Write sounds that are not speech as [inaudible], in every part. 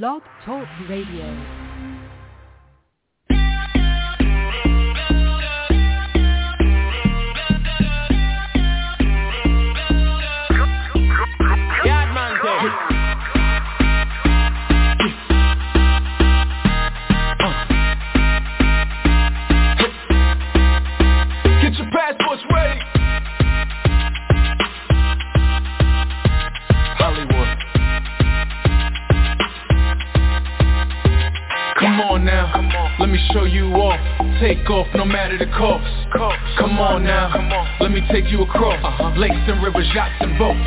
Blog Talk Radio. Show you off. Take off no matter the cost. Come on now, let me take you across lakes and rivers, yachts and boats.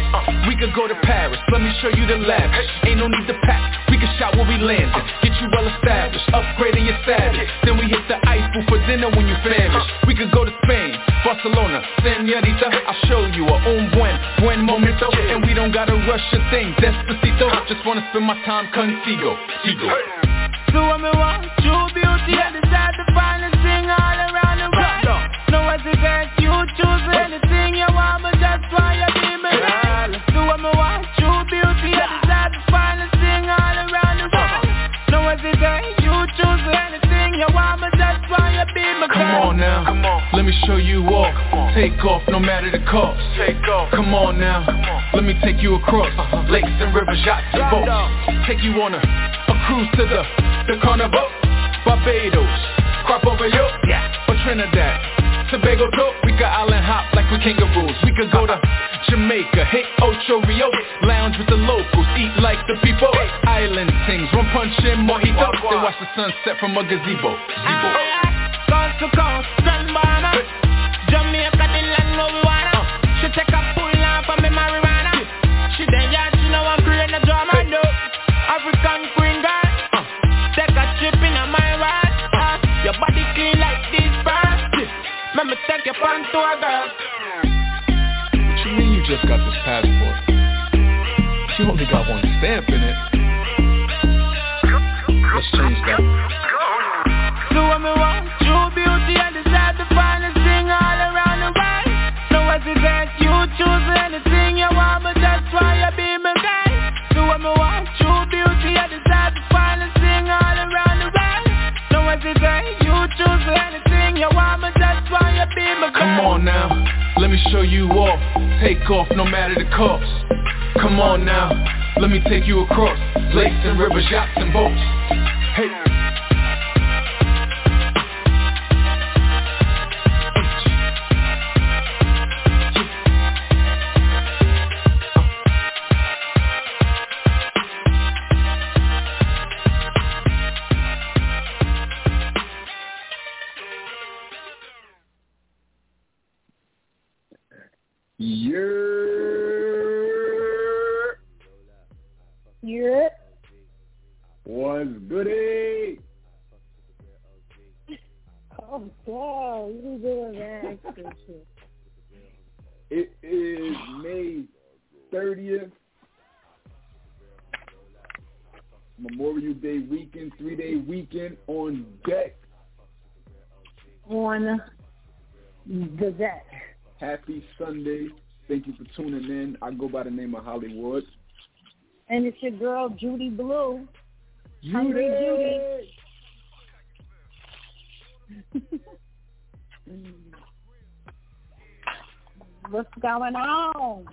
We could go to Paris, let me show you the lavish. Ain't no need to pack, we can shop where we landed. Get you well established, upgrading your status. Then we hit the Eiffel for dinner when you famished. We could go to Spain, Barcelona, Senorita. I'll show you a un buen, buen momento. And we don't gotta rush a thing, despacito. Just wanna spend my time contigo, tigo. Do what me want, true beauty and decide to finest thing all around the world. No hesitate, you choose anything you want, but that's why you be my girl. Do what me want, true beauty and decide to finest thing all around the world. No hesitate, you choose anything you want, but that's why you be girl. Come on now, let me show you off. Take off no matter the cost. Take off. Come on now, let me take you across uh-huh. lakes and rivers, yachts and boats. Take you on a, a cruise to the the Carnival, Barbados, Crop over yo, or Trinidad. Tobago too, we could island hop like we kangaroos. We could go to uh-uh. Jamaica, hit Ocho Rios, lounge with the locals, eat like the people. Island things, one punch and mojito. Then watch the sunset from a gazebo. Zebo. Coast to coast, sunburner Jamaica, the land where we wanna uh. She take a pull off of me marijuana. She then yeah, she know I'm creating a drama no African queen in my uh, Your body clean like this Let me take your to a girl What you mean you just got this passport? You only got one stamp in it. Let's change that. Take off no matter the cost. Come on now, let me take you across lakes and rivers, yachts and boats. On deck. On the deck. Happy Sunday. Thank you for tuning in. I go by the name of Holliewood. And it's your girl, Judy Blu. Hungry Judy. [laughs] What's going on?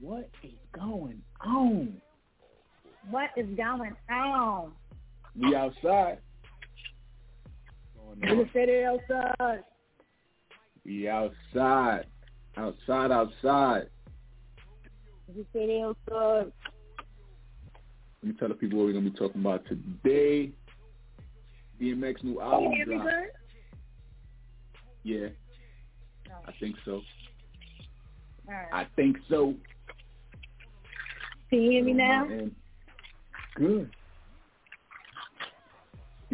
What is going on? What is going on? We outside. On. You said outside. We outside. Outside, outside. You said it outside. Let me tell the people what we're gonna be talking about today. DMX new Can album you hear me drop. good? Yeah, I think so. Right. I think so. Can you hear me now? Good.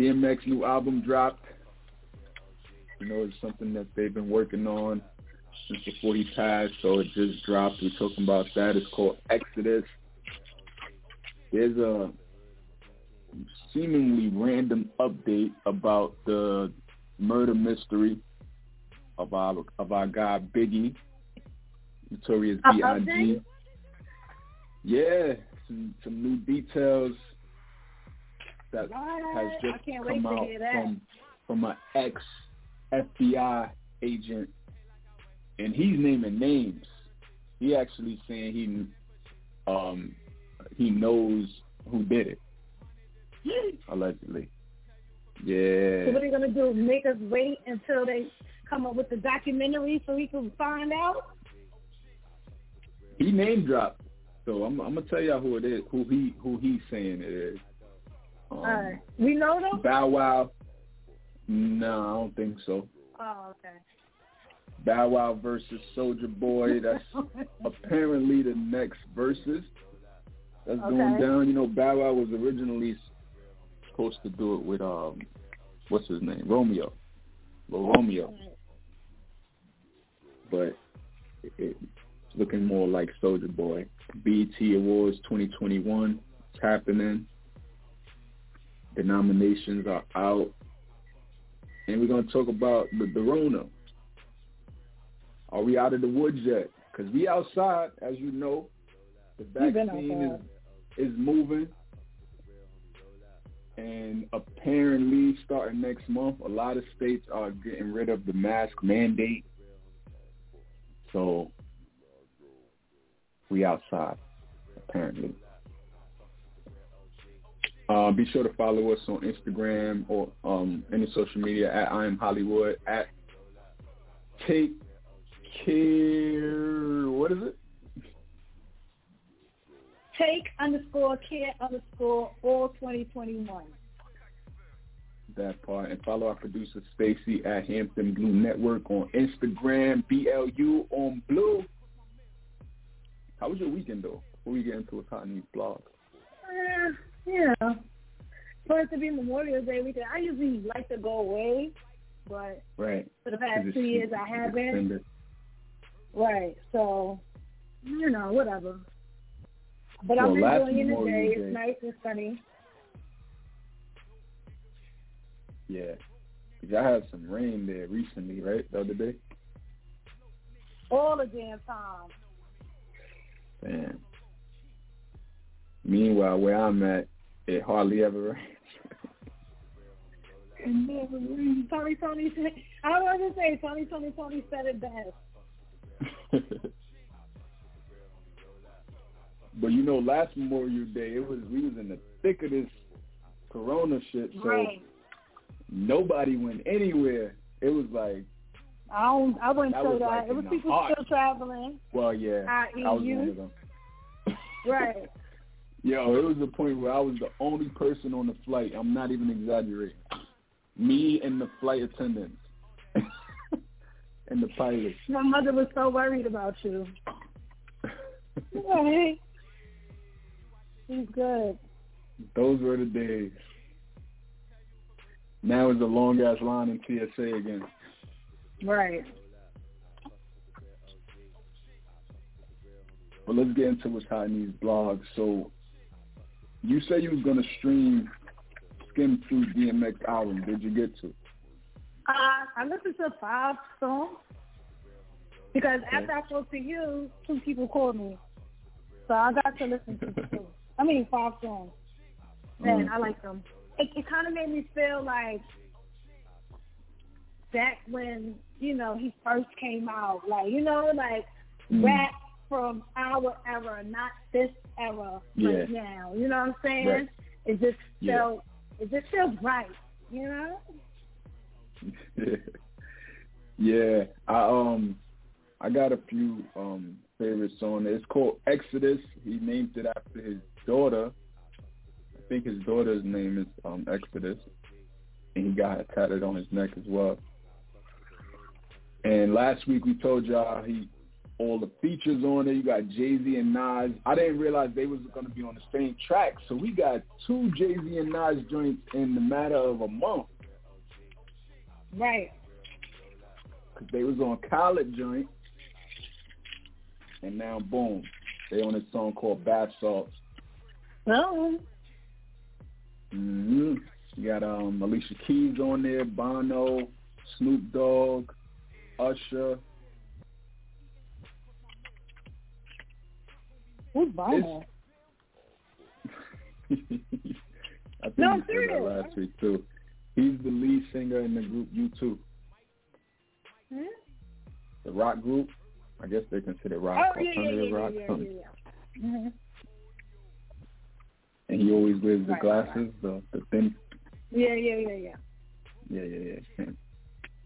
DMX new album dropped. You know, it's something that they've been working on since before he passed, so it just dropped. We're talking about that. It's called Exodus. There's a seemingly random update about the murder mystery of our of our guy Biggie, Notorious B.I.G. Yeah, some some new details that What? has just come out from from an ex FBI agent, and he's naming names. He actually saying he um he knows who did it [gasps] allegedly. Yeah. So what are you gonna do? Make us wait until they come up with the documentary so we can find out? he name dropped. So I'm I'm gonna tell y'all who it is, who he who he's saying it is. Um, All right. We know them? Bow Wow. No, I don't think so. Oh, okay. Bow Wow versus Soulja Boy. [laughs] That's apparently the next versus that's going down. You know, Bow Wow was originally supposed to do it with um, what's his name, Romeo, Romeo, but it, it's looking more like Soulja Boy. BET Awards 2021 is happening. The nominations are out, and we're gonna talk about the Dorona. Are we out of the woods yet? Because we outside, as you know. The vaccine is is moving. And apparently, starting next month, a lot of states are getting rid of the mask mandate. So, we outside, apparently. Uh, be sure to follow us on Instagram or um, any social media at I am Holliewood at Take Care. What is it? Take underscore care underscore all 2021. that part. And follow our producer Stacy at Hampton Blu Network on Instagram, BLU on Blue. How was your weekend though? Before we get into what's hot these blogs. Uh, yeah. For it to be Memorial Day weekend, I usually like to go away, but Right. for the past two years I haven't. Right. So, you know, whatever. But Well, I'm enjoying the Memorial day. Day- It's nice and sunny. Yeah. y'all had some rain there recently, right? The other day. All the damn time. Damn. Meanwhile, where I'm at, it hardly ever rains. And then Tony Tony said, I was going to say, Tony Toni Toné said it best. [laughs] but you know, last Memorial Day, it was we was in the thick of this Corona shit, so right. nobody went anywhere. It was like, I don't, I wouldn't That say that. like it was people heart. still traveling. well, yeah, I.e. I was you. one of them. [laughs] Right. Yo, it was a point where I was the only person on the flight. I'm not even exaggerating. Me and the flight attendants [laughs] and the pilot. My mother was so worried about you. [laughs] Right. He's good. Those were the days. Now it's a long ass line in TSA again. Right. But let's get into what's hot in these blogs. So you said you was gonna stream skim through DMX album. Did you get to? Uh, I listened to five songs because after I spoke to you, two people called me, so I got to listen to two. [laughs] I mean, five songs, and Mm. I like them. It, it kind of made me feel like back when you know he first came out, like you know, like Mm. rap from our era, not this era right Yeah. now. You know what I'm saying? Right. It just yeah. it just feels right. You know? [laughs] yeah, I um I got a few um favorites on it. It's called Exodus. He named it after his daughter. I think his daughter's name is um Exodus. And he got it tatted on his neck as well. And last week we told y'all he all the features on it. You got Jay Z and Nas. I didn't realize they was gonna be on the same track. So we got two Jay Z and Nas joints in the matter of a month. Right. Cause they was on Khaled joint, and now boom, they on a song called Bath Salts. Oh, hmm You got um Alicia Keys on there, Bono, Snoop Dogg, Usher. Who's Bono? I think No, I'm said that serious. last week too. He's the lead singer in the group U2, Hmm? the rock group. I guess they consider rock Oh yeah, yeah, alternative yeah, rock. yeah, yeah, yeah. yeah. Mm-hmm. And he always wears the Right, right, glasses, the the thin. Yeah, yeah, yeah, yeah. Yeah, yeah, yeah. him.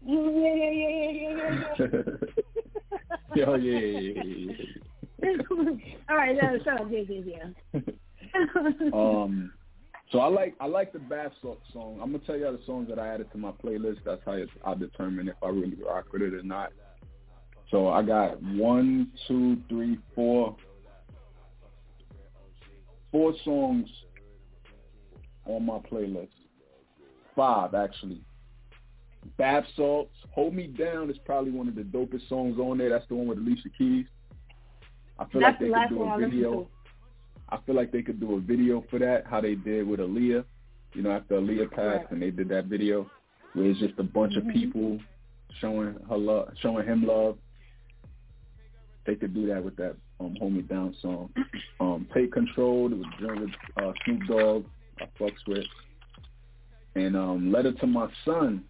Yeah, yeah, yeah, yeah, yeah, yeah, yeah. Yo, yeah, yeah, yeah, yeah. [laughs] All right, no, shut up. Yeah, [laughs] um, so I like I like the bath song. I'm gonna tell you all the songs that I added to my playlist. That's how I determine if I really rock with it or not. So I got one, two, three, four, four songs on my playlist. Five actually. Bath salts, hold me down is probably one of the dopest songs on there. That's the one with Alicia Keys. I feel That's like they could do a video. I feel like they could do a video for that, how they did with Aaliyah. You know, after Aaliyah passed Right. and they did that video where it's just a bunch Mhm. of people showing her love, showing him love. They could do that with that um Hold Me Down song. [clears throat] Um Take Control, it was with uh, Snoop Dogg, I fucks with. And um Letter to My Son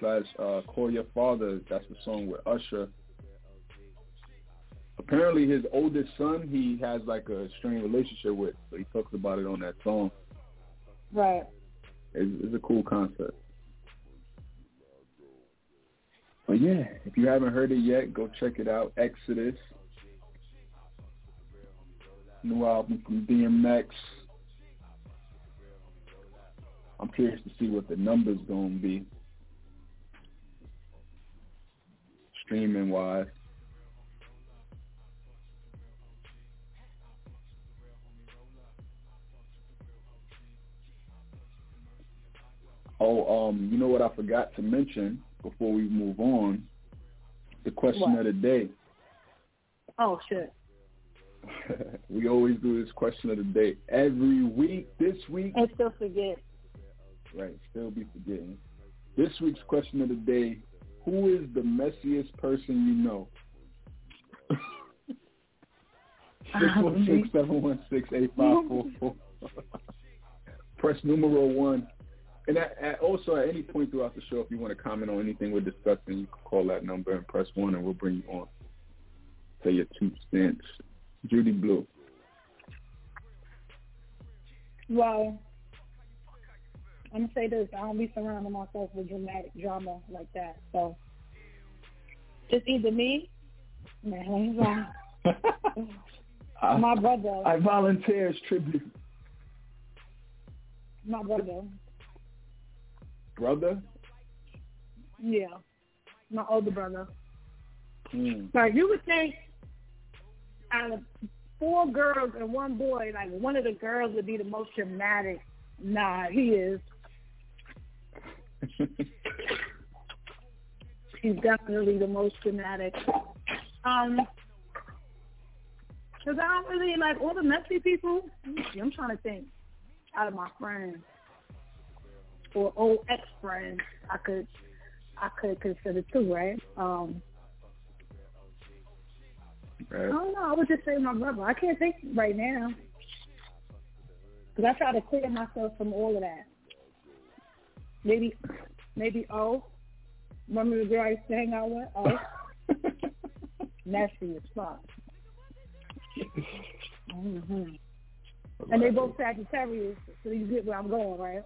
slash uh Call Your Father, that's the song with Usher apparently his oldest son he has like a strained relationship with so he talks about it on that song. Right. it's, it's a cool concept. But yeah if you haven't heard it yet go check it out. Exodus. New album from dmx. I'm curious to see what the numbers gonna be. Streaming wise Oh, um, you know what I forgot to mention before we move on? The question What? of the day. Oh shit. [laughs] we always do this question of the day every week. This week, And still forget. right? Still be forgetting. This week's question of the day: Who is the messiest person you know? [laughs] Six one six seven one six eight five four four. [laughs] Press numero one. And at, at, also, at any point throughout the show, if you want to comment on anything we're discussing, you can call that number and press one, and we'll bring you on. Say your two cents. Judy Blu. Well, I'm gonna say this: I don't be surrounding myself with dramatic drama like that. So, it's either me, man, [laughs] [laughs] my brother, I volunteer as tribute. my brother, Brother? yeah, my older brother. Hmm. Like you would think, out of four girls and one boy, like one of the girls would be the most dramatic. Nah, he is. [laughs] He's definitely the most dramatic. Um, cause I don't really like all the messy people. I'm trying to think out of my friends or old ex friends. I could, I could consider too, right? Um, I don't know. I would just say my brother. I can't think right now. Because I try to clear myself from all of that. Maybe, maybe O. Remember the girl I used to hang out with? O. [laughs] Messy as fuck. hmm And they both Sagittarius, so you get where I'm going, right?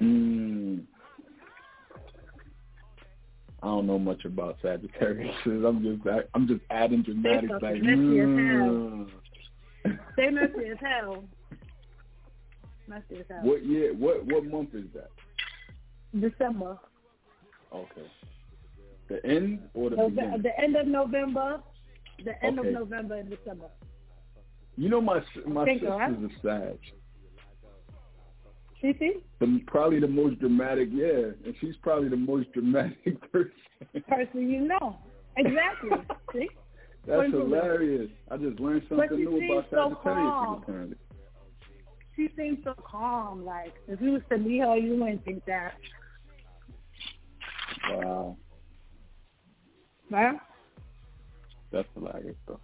Mm. I don't know much about Sagittarius. [laughs] I'm just I'm just adding dramatic like. messy as mm. They messy as hell. Messy as hell. What year? What what month is that? December. Okay. The end or the Nove- beginning? the end of November. The end Okay. of November and December. You know my my so, sister's a Sag. See? The, probably the most dramatic, yeah, and she's probably the most dramatic [laughs] person. Person you know. Exactly. [laughs] see? That's hilarious. I just learned something new about so Sagittarius calm. apparently. She seems so calm. Like, if you was to meet her, you wouldn't think that. Wow, Right? that's hilarious though.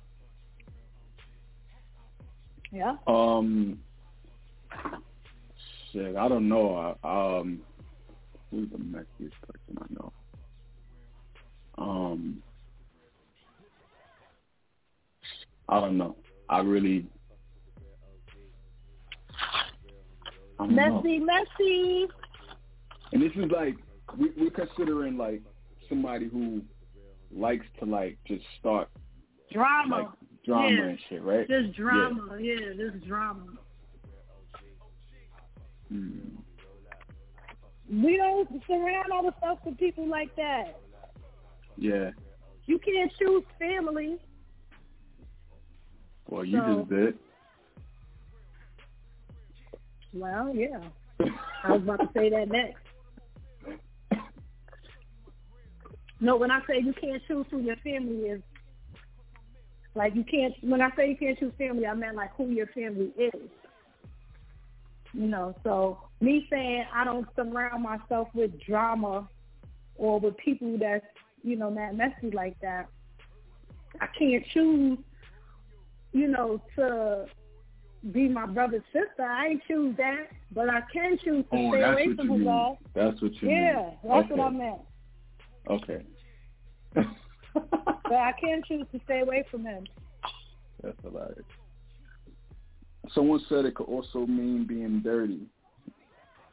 Yeah. Um, shit, I don't know. Um, who's the messiest person I know? Um, I don't know. I really. I messy, know. messy. And this is like we, we're considering like somebody who likes to like just start drama, like drama yeah. and shit, right? Just drama, yeah, yeah just drama. We don't surround ourselves with people like that. Yeah. You can't choose family. Well, you so, just did. Well, yeah. I was about to say that next. No, when I say you can't choose who your family is, like you can't. When I say you can't choose family, I meant like who your family is. You know, so me saying I don't surround myself with drama or with people that's you know not messy like that. I can't choose, you know, to be my brother's sister. I ain't choose that, but I can choose to oh, stay away from them all. That's what you yeah, mean. Yeah, that's okay. what I meant. Okay. [laughs] but I can choose to stay away from him. That's hilarious. Someone said it could also mean being dirty.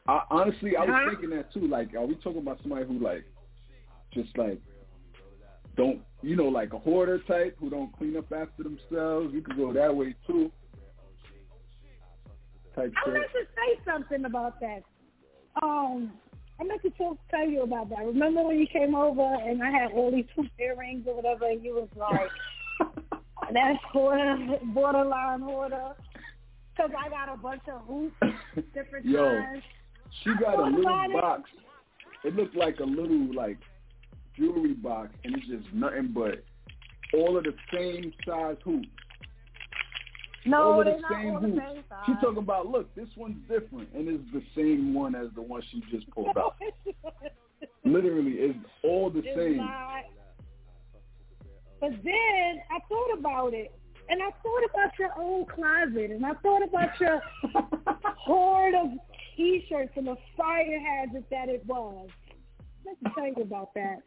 I, honestly, I was thinking that too. Like, are we talking about somebody who like, just like, don't you know, like a hoarder type who don't clean up after themselves? You could go that way too. Type I meant to say something about that. Um, I meant to talk, tell you about that. Remember when you came over and I had all these earrings or whatever, and you was like, [laughs] "That's border, borderline hoarder." Because I got a bunch of hoops, [coughs] different Yo, kinds. she got a little box. It. looked like a little like jewelry box, and it's just nothing but all of the same size hoops. No, all of the same all hoops. the same size. She talking about, look, this one's different, and it's the same one as the one she just [laughs] pulled out. Literally, it's all the it's same. Not. But then I thought about it, and I thought about your old closet, and I thought about your hoard of T-shirts and the fire hazard that it was. Let me tell you about that.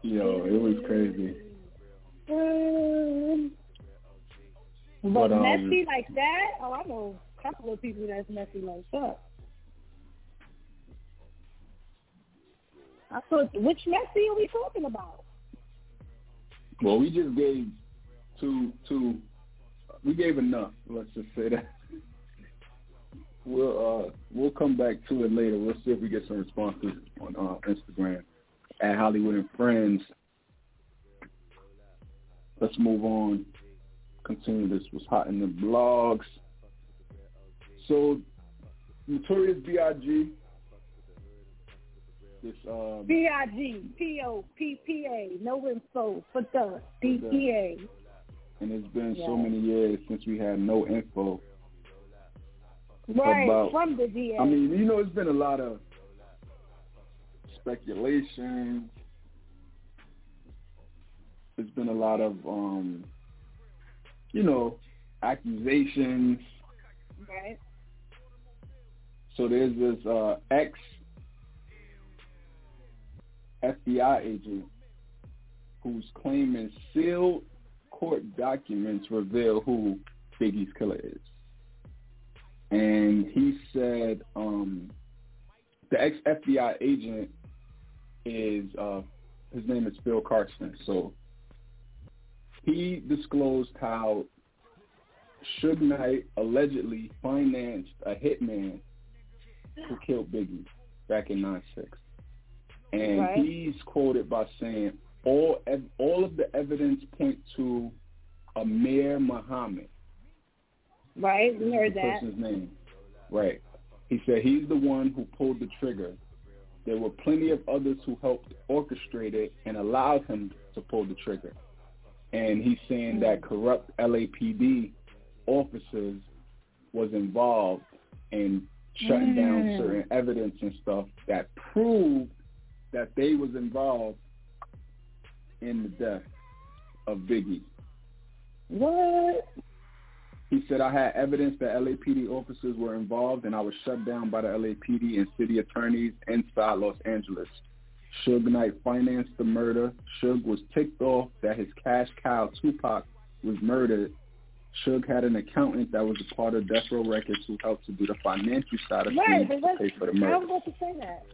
Yo, it was crazy. Um, but, But, um, messy like that? Oh, I know a couple of people that's messy like that. I thought, which messy are we talking about? Well, we just gave two, two. We gave enough. Let's just say that. We'll uh, we'll come back to it later. We'll see if we get some responses on uh, Instagram at Holliewood and Friends. Let's move on. Continue this. Was hot in the blogs. So, Notorious B.I.G. This um, B-I-G, P-O-P-P-A, no info, for the D-P-A. and it's been Yeah. so many years since we had no info Right, About- from the D-A. I mean, you know, it's been a lot of speculation. There's been a lot of, um, you know, accusations. right. So there's this uh, ex FBI agent who's claiming sealed court documents reveal who Biggie's killer is. And he said um, the ex FBI agent is uh, his name is Phil Carson. So he disclosed how Suge Knight allegedly financed a hitman who killed Biggie back in '96, and Right. he's quoted by saying all ev- all of the evidence point to Amir Muhammad. Right, we heard the that. person's name. Right. He said he's the one who pulled the trigger. There were plenty of others who helped orchestrate it and allowed him to pull the trigger. And he's saying that corrupt LAPD officers was involved in shutting down Mm. certain evidence and stuff that proved that they was involved in the death of Biggie. What? He said, I had evidence that LAPD officers were involved and I was shut down by the LAPD and city attorneys inside Los Angeles. Suge Knight financed the murder. Suge was ticked off that his cash cow, Tupac, was murdered. Suge had an accountant that was a part of Death Row Records who helped to do the financial side of Right, things to pay for the murder. I was about to say that.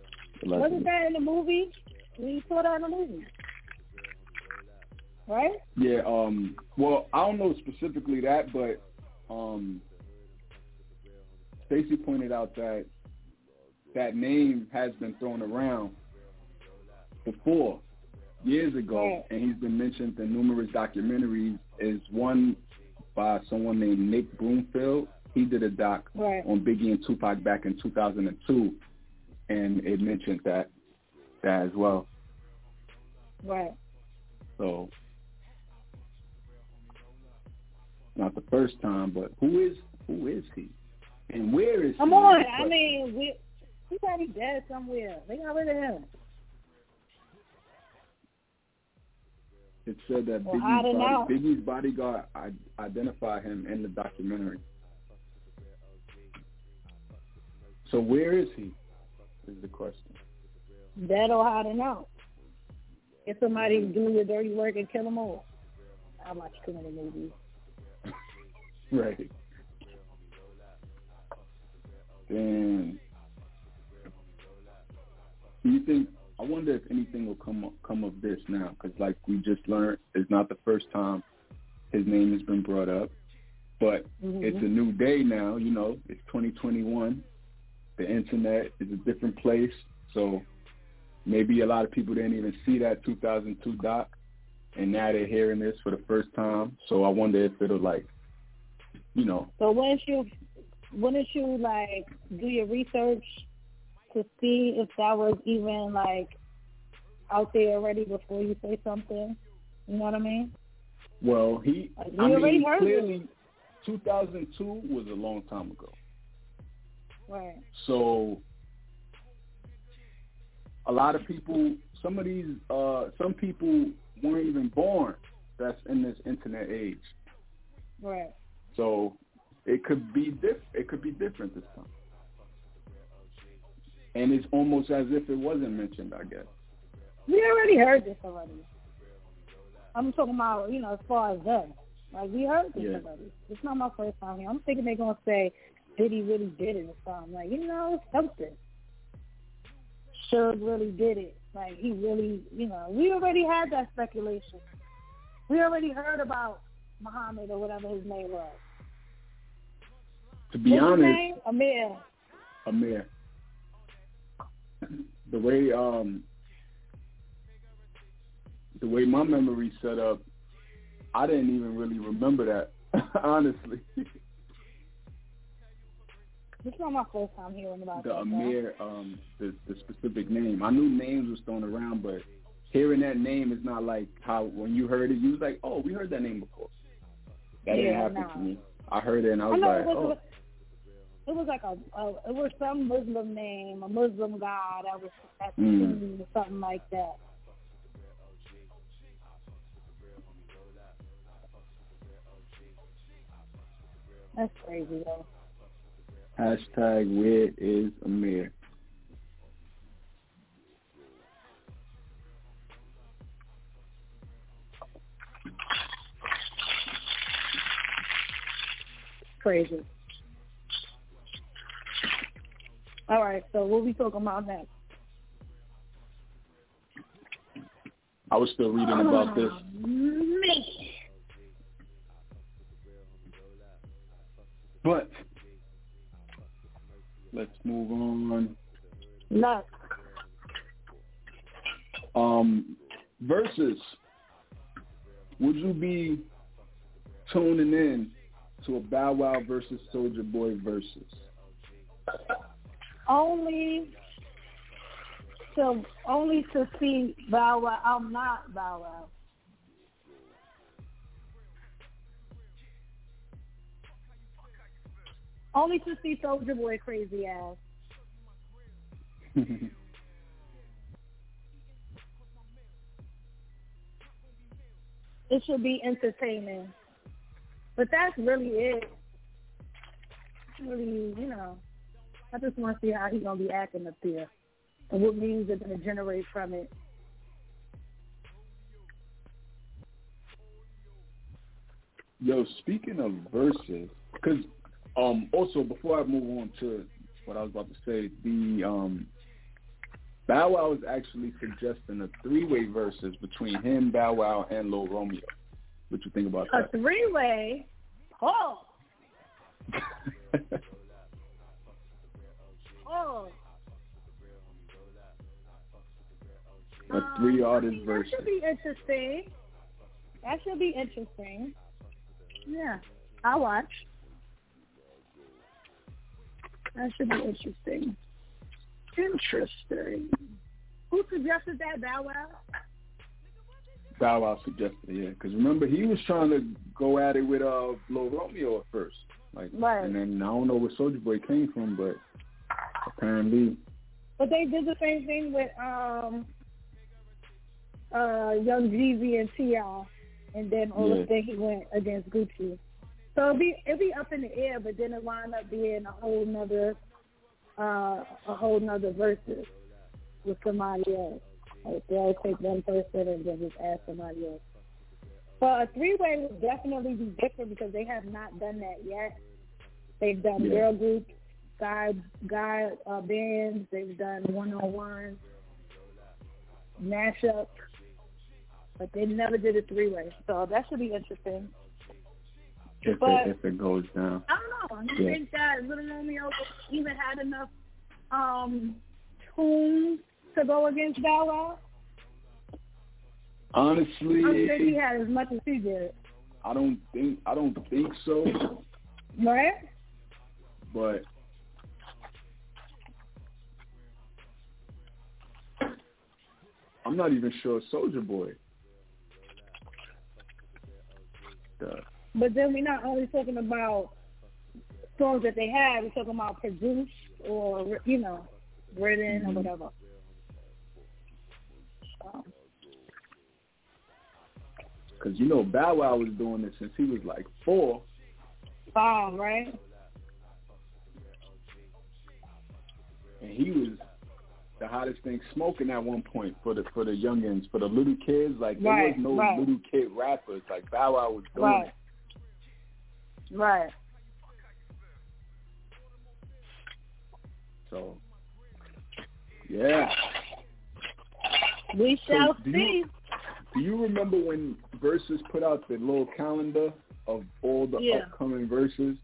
Wasn't that in the movie? We saw that in the movie. Right? Yeah, um well, I don't know specifically that, but um Stacy pointed out that that name has been thrown around before years ago Right. and he's been mentioned in numerous documentaries is one by someone named Nick Broomfield. He did a doc Right. on Biggie and Tupac back in 2002 and it mentioned that that as well. Right. So not the first time, but who is who is he, and where is Come he? on. I mean, we, he's probably dead somewhere. They got rid of him. it said that Well, Biggie's, body, Biggie's bodyguard identified him in the documentary. So where is he? Is the question. Dead or hiding out. Get somebody do your dirty work and kill them all. I watch too many movies. [laughs] Right. Do you think? I wonder if anything will come up, come of this now, because like we just learned, it's not the first time his name has been brought up, but Mhm. it's a new day now. You know, it's 2021. The internet is a different place, so maybe a lot of people didn't even see that 2002 doc, and now they're hearing this for the first time. So I wonder if it'll like, you know, So wouldn't you, wouldn't you like do your research to see if that was even like out there already before you say something? You know what I mean? Well, he, we I already mean, heard clearly, 2002 was a long time ago. Right. So, a lot of people, some of these, uh, some people weren't even born. That's in this internet age. Right. So, it could be diff. It could be different this time. And it's almost as if it wasn't mentioned. I guess. We already heard this already. I'm talking about, you know, as far as them. Like we heard this Yeah. already. It's not my first time here. I'm thinking they're gonna say, Did he really did it or something? Like, you know, something. Suge really did it. Like he really you know, we already had that speculation. We already heard about Muhammad or whatever his name was. To be What's his honest, name? Amir. Amir. The way um the way my memory set up, I didn't even really remember that, [laughs] honestly. This is not my first time hearing about The that. Amir, um, the the specific name. I knew names was thrown around, but hearing that name is not like how when you heard it, you was like, oh, we heard that name before. That didn't happen nah. to me. I heard it and I I was know like, it was oh, it was like a, a it was some Muslim name, a Muslim god that was at the Mm. or something like that. That's crazy though. Hashtag where is Amir. Crazy. All right, so what we talking about next? I was still reading about this. Um, move on. Nuts. Um, versus, would you be tuning in to a Bow Wow versus Soulja Boy versus? Only to only to see Bow Wow. I'm not Bow Wow. Only to see Soulja Boy crazy ass. It should be entertaining. But that's really it. really, you know, I just want to see how he's gonna be acting up there, and what means they're gonna generate from it. Yo, speaking of verses, because um, also before I move on to what I was about to say, the um, Bow Wow is actually suggesting a three-way verses between him, Bow Wow, and Lil Romeo. What you think about that? [laughs] A three-way. Oh. oh. a three-artist Um, I mean, verse. That should be interesting. That should be interesting. Yeah, I'll watch. That should be interesting. Interesting. Who suggested that, Bow Wow? Bow Wow suggested it, yeah. Because remember, he was trying to go at it with uh, Lil Romeo at first. Like, Right. And then I don't know where Soulja Boy came from, but apparently, But they did the same thing with um uh Young Jeezy and T.I. And then all Yeah. of a sudden he went against Gucci. So it'll be it'll be up in the air, but then it wind up being a whole nother uh a whole nother verses with somebody else. Like they'll take one person and then just ask somebody else. But a three way would definitely be different because they have not done that yet. They've done Yeah. girl groups, guy guy uh, bands. They've done one on one mashup, but they never did a three way. So that should be interesting. If But- it, if it goes down. I don't know. You Yeah. think that Little Romeo even had enough um tunes to go against Bow Wow? I don't think he had as much as he did. I don't think I don't think so. Right? But I'm not even sure Soulja Boy. The, But then we're not only talking about songs that they have, we're talking about produced or, you know, written or Mhm. whatever. So, Cause you know Bow Wow was doing this since he was like four. bomb, right? and he was the hottest thing smoking at one point for the for the youngins, for the little kids. Like there Right, was no right. little kid rappers. Like Bow Wow was doing Right. it. Right. So yeah. We So shall do see. you- Do you remember when Verzuz put out the little calendar of all the Yeah. upcoming verses,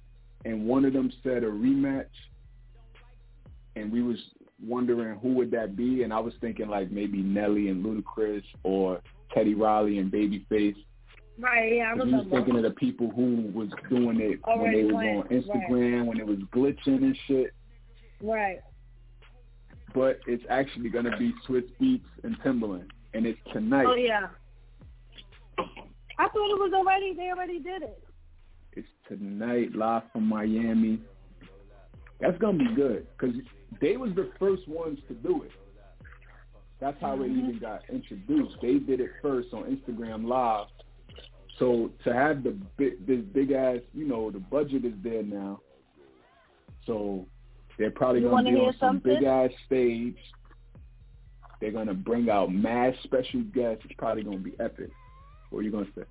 and one of them said a rematch, and we was wondering who would that be, and I was thinking like maybe Nelly and Ludacris or Teddy Riley and Babyface. Right, yeah, I 'Cause we was thinking of the people who was doing it when they was on Instagram, when it was glitching and shit. Right. But it's actually gonna be Swizz Beatz and Timbaland, and it's tonight. Oh yeah. I thought it was already. They already did it. It's tonight, live from Miami. That's gonna be good because they was the first ones to do it. That's how it mm-hmm. even got introduced. They did it first on Instagram Live. So to have the big, this big ass, you know, the budget is there now. So they're probably gonna be hear on some something? big ass stage. They're gonna bring out mad special guests. It's probably gonna be epic. What are you gonna say?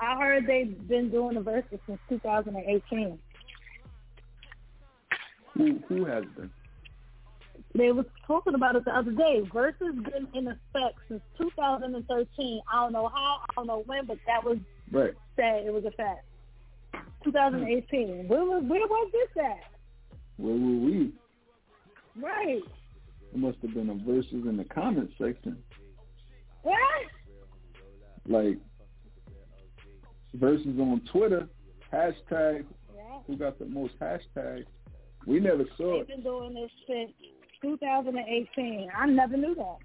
I heard they've been doing the verses since 2018. Who who has been? They was talking about it the other day. Verzuz been in effect since 2013. I don't know how, I don't know when, but that was Right. said. It was a fact. 2018. Where was where was this at? Where were we? Right. It must have been a verses in the comment section. What? Like verses on Twitter, hashtag Yeah. who got the most hashtags. We never saw They've it. been doing this since 2018. I never knew that.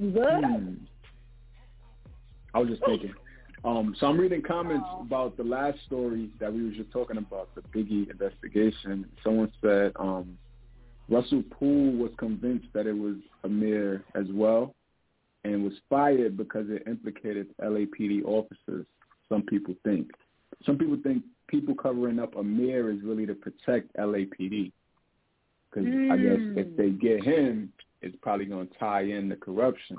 Good. Hmm. I was just thinking. Um, so I'm reading comments about the last story that we were just talking about, the Biggie investigation. Someone said um, Russell Poole was convinced that it was Amir as well, and was fired because it implicated LAPD officers. Some people think. Some people think people covering up Amir is really to protect LAPD. Because mm. I guess if they get him, it's probably going to tie in the corruption.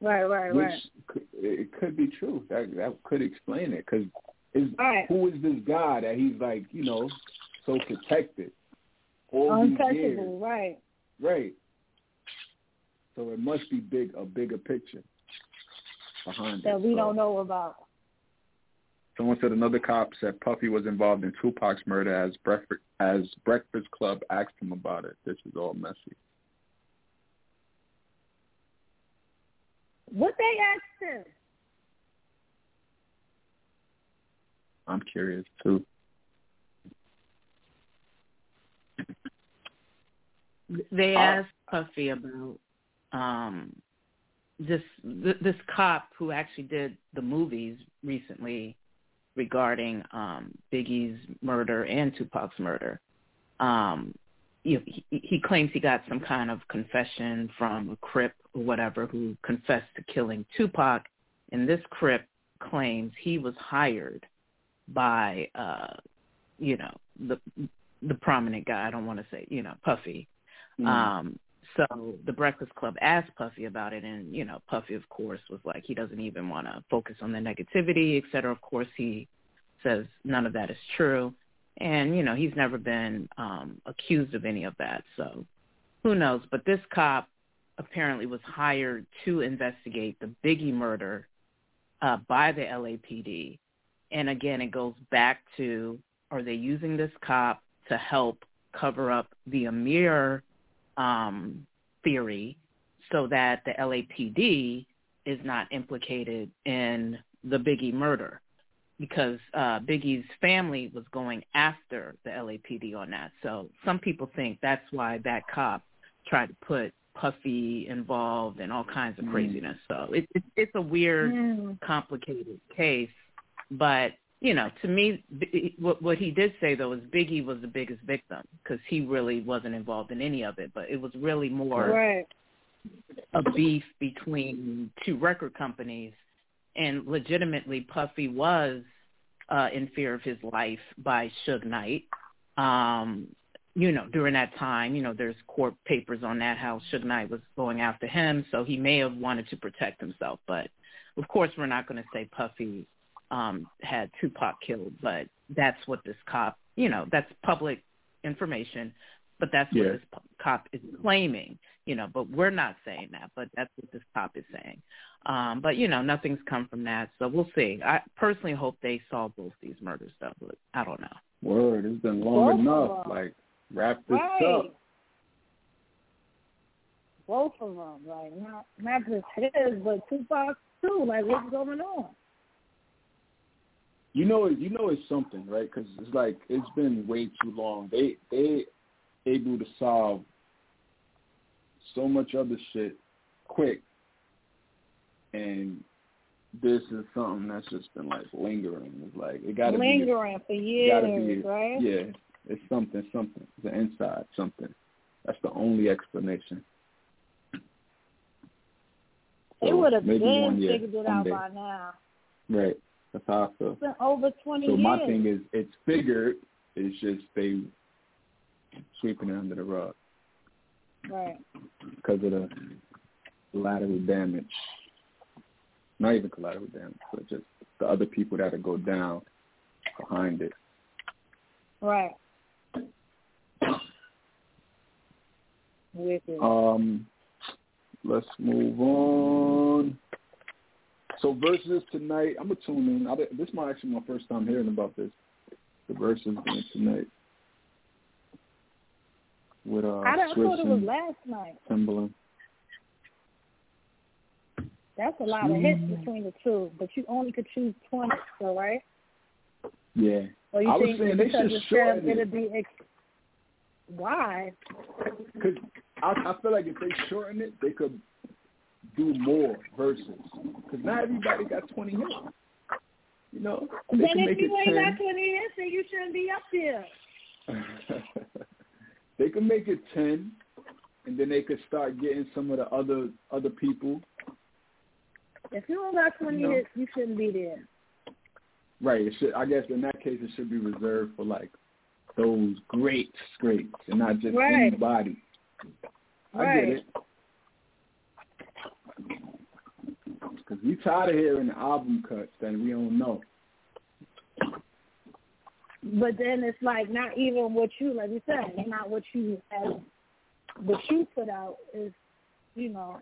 Right, right, Which right. Could, it could be true. That that could explain it. Because right. who is this guy that he's like, you know, so protected? All Untouchable, these years. right. Right. So it must be big, a bigger picture behind that it. we so. don't know about. Someone said another cop said Puffy was involved in Tupac's murder as Breakfast as Breakfast Club asked him about it. This is all messy. What they asked him? I'm curious too. They asked Puffy about um this th- this cop who actually did the movies recently regarding um Biggie's murder and Tupac's murder. Um you know, he, he claims he got some kind of confession from a Crip or whatever who confessed to killing Tupac, and this Crip claims he was hired by uh you know the the prominent guy. I don't want to say you know Puffy. Mm-hmm. Um, so the Breakfast Club asked Puffy about it, and you know, Puffy, of course, was like he doesn't even want to focus on the negativity, et cetera. Of course, he says none of that is true, and you know, he's never been um, accused of any of that. So who knows? But this cop apparently was hired to investigate the Biggie murder uh, by the LAPD, and again, it goes back to are they using this cop to help cover up the Amir um, theory so that the LAPD is not implicated in the Biggie murder because uh, Biggie's family was going after the LAPD on that. So some people think that's why that cop tried to put Puffy involved and all kinds of craziness. So it, it, it's a weird, Mm. complicated case. But you know, to me, B- what what he did say though is Biggie was the biggest victim because he really wasn't involved in any of it. But it was really more Right. a beef between two record companies, and legitimately, Puffy was uh, in fear of his life by Suge Knight. Um, you know, during that time, you know, there's court papers on that how Suge Knight was going after him, so he may have wanted to protect himself. But of course, we're not going to say Puffy um, had Tupac killed, but that's what this cop, you know, that's public information. But that's what Yeah. this cop is claiming, you know. But we're not saying that, but that's what this cop is saying. Um, but you know, nothing's come from that, so we'll see. I personally hope they solve both these murders, though. But I don't know. Word, it's been long Both enough. Like wrap this Right. up. Both of them, like not not just his, but Tupac too. Like what's going on? You know, you know, it's something, right? Because it's like it's been way too long. They they able to solve so much other shit quick, and this is something that's just been like lingering. It's like it got to be Lingering for years, be right? yeah. It's something, something. An inside something. That's the only explanation. They So would have been year, figured it out by now. Right. That's how I feel. It's been over twenty So years. my thing is, it's figured. It's just they sweeping it under the rug right. because of the collateral damage. Not even collateral damage, but just the other people that go down behind it. Right. Wicked. [coughs] Um, let's move on. So Verzuz tonight, I'm gonna tune in. I, this might actually my first time hearing about this. The Verzuz tonight with uh, I, I thought it was last night. Timbaland. That's a lot of hits Mm. between the two, but you only could choose twenty, so right? Yeah, Or you I was think saying they because should it's shorten seven, it. it'd be ex- why? Because I, I feel like if they shorten it, they could do more verses. Because not everybody got 20 hits. You know, Then if make you ain't 10. got 20 hits, then you shouldn't be up there. They can make it ten, and then they could start getting some of the other other people. If you don't got 20 No. hits, you shouldn't be there. Right. It should. I guess in that case, it should be reserved for like those great scrapes and not just Right. anybody. I Right. get it. Because we tired of hearing the album cuts that we don't know. But then it's like not even what you, like you said, it's not what you as what you put out is, you know,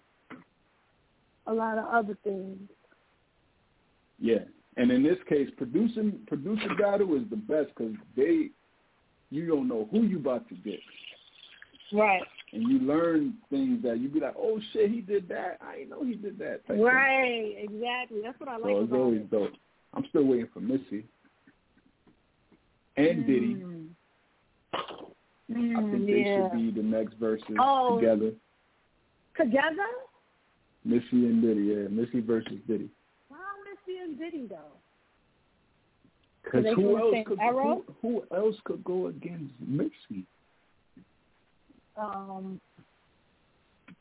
a lot of other things. Yeah. And in this case, producing producer battle is the best because they, you don't know who you about to get, Right. and you learn things that you be like, oh shit, he did that. I didn't know he did that. type thing. Right. Exactly. That's what I like So it's about always it. dope. I'm still waiting for Missy and Diddy. Mm. I Mm, think they should be the next Verzuz Oh. together. Together? Missy and Diddy, yeah, Missy versus Diddy. Why Missy and Diddy though? Because who else could who, who else could go against Missy? Um,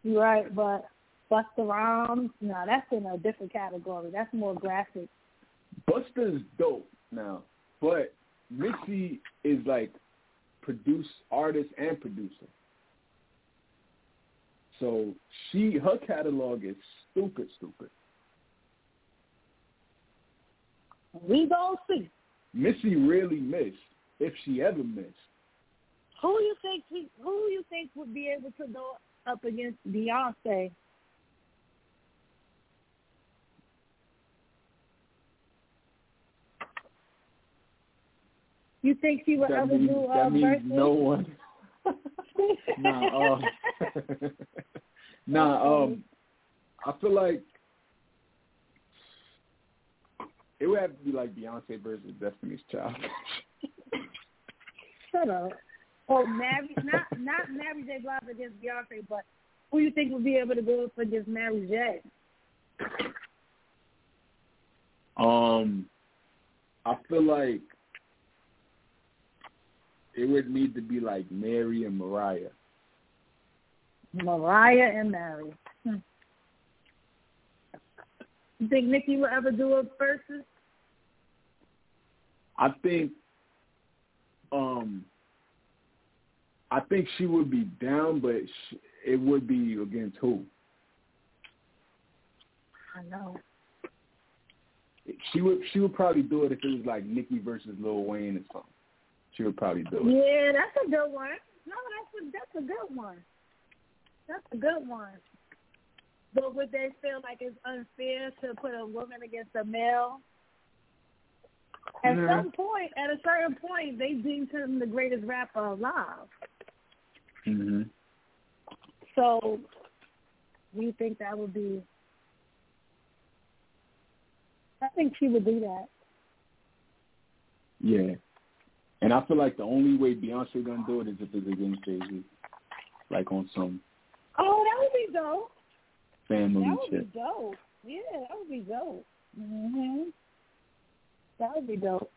you're right, but Busta Rhymes, no, that's in a different category. That's more graphic. Busta's dope now, but Missy is like produce artist and producer. So she her catalog is stupid, stupid. We gonna see. Missy really missed, if she ever missed. Who you think? he- Who you think would be able to go up against Beyonce? You think she would That ever means, do uh, that means no one. [laughs] nah, uh, [laughs] nah. Um, I feel like it would have to be like Beyonce versus Destiny's Child. [laughs] Shut up. Or Mary, not not Mary J. Blige against Beyonce, but who you think would be able to go up against Mary J? Um, I feel like it would need to be like Mary and Mariah. Mariah and Mary. Hmm. You think Nicki will ever do it versus? I think, um, I think she would be down, but she, it would be against who? I know. She would she would probably do it if it was like Nicki versus Lil Wayne or something. She would probably do it. Yeah, that's a good one. No, that's a that's a good one. That's a good one. But would they feel like it's unfair to put a woman against a male? At Yeah. some point, at a certain point, they deemed him the greatest rapper alive. hmm So, do you think that would be? I think she would do that. Yeah, and I feel like the only way Beyonce gonna do it is if it's against Jay Z, like on some Oh, that would be dope. family That would shit. be dope. Yeah, that would be dope. Mhm. That would be dope.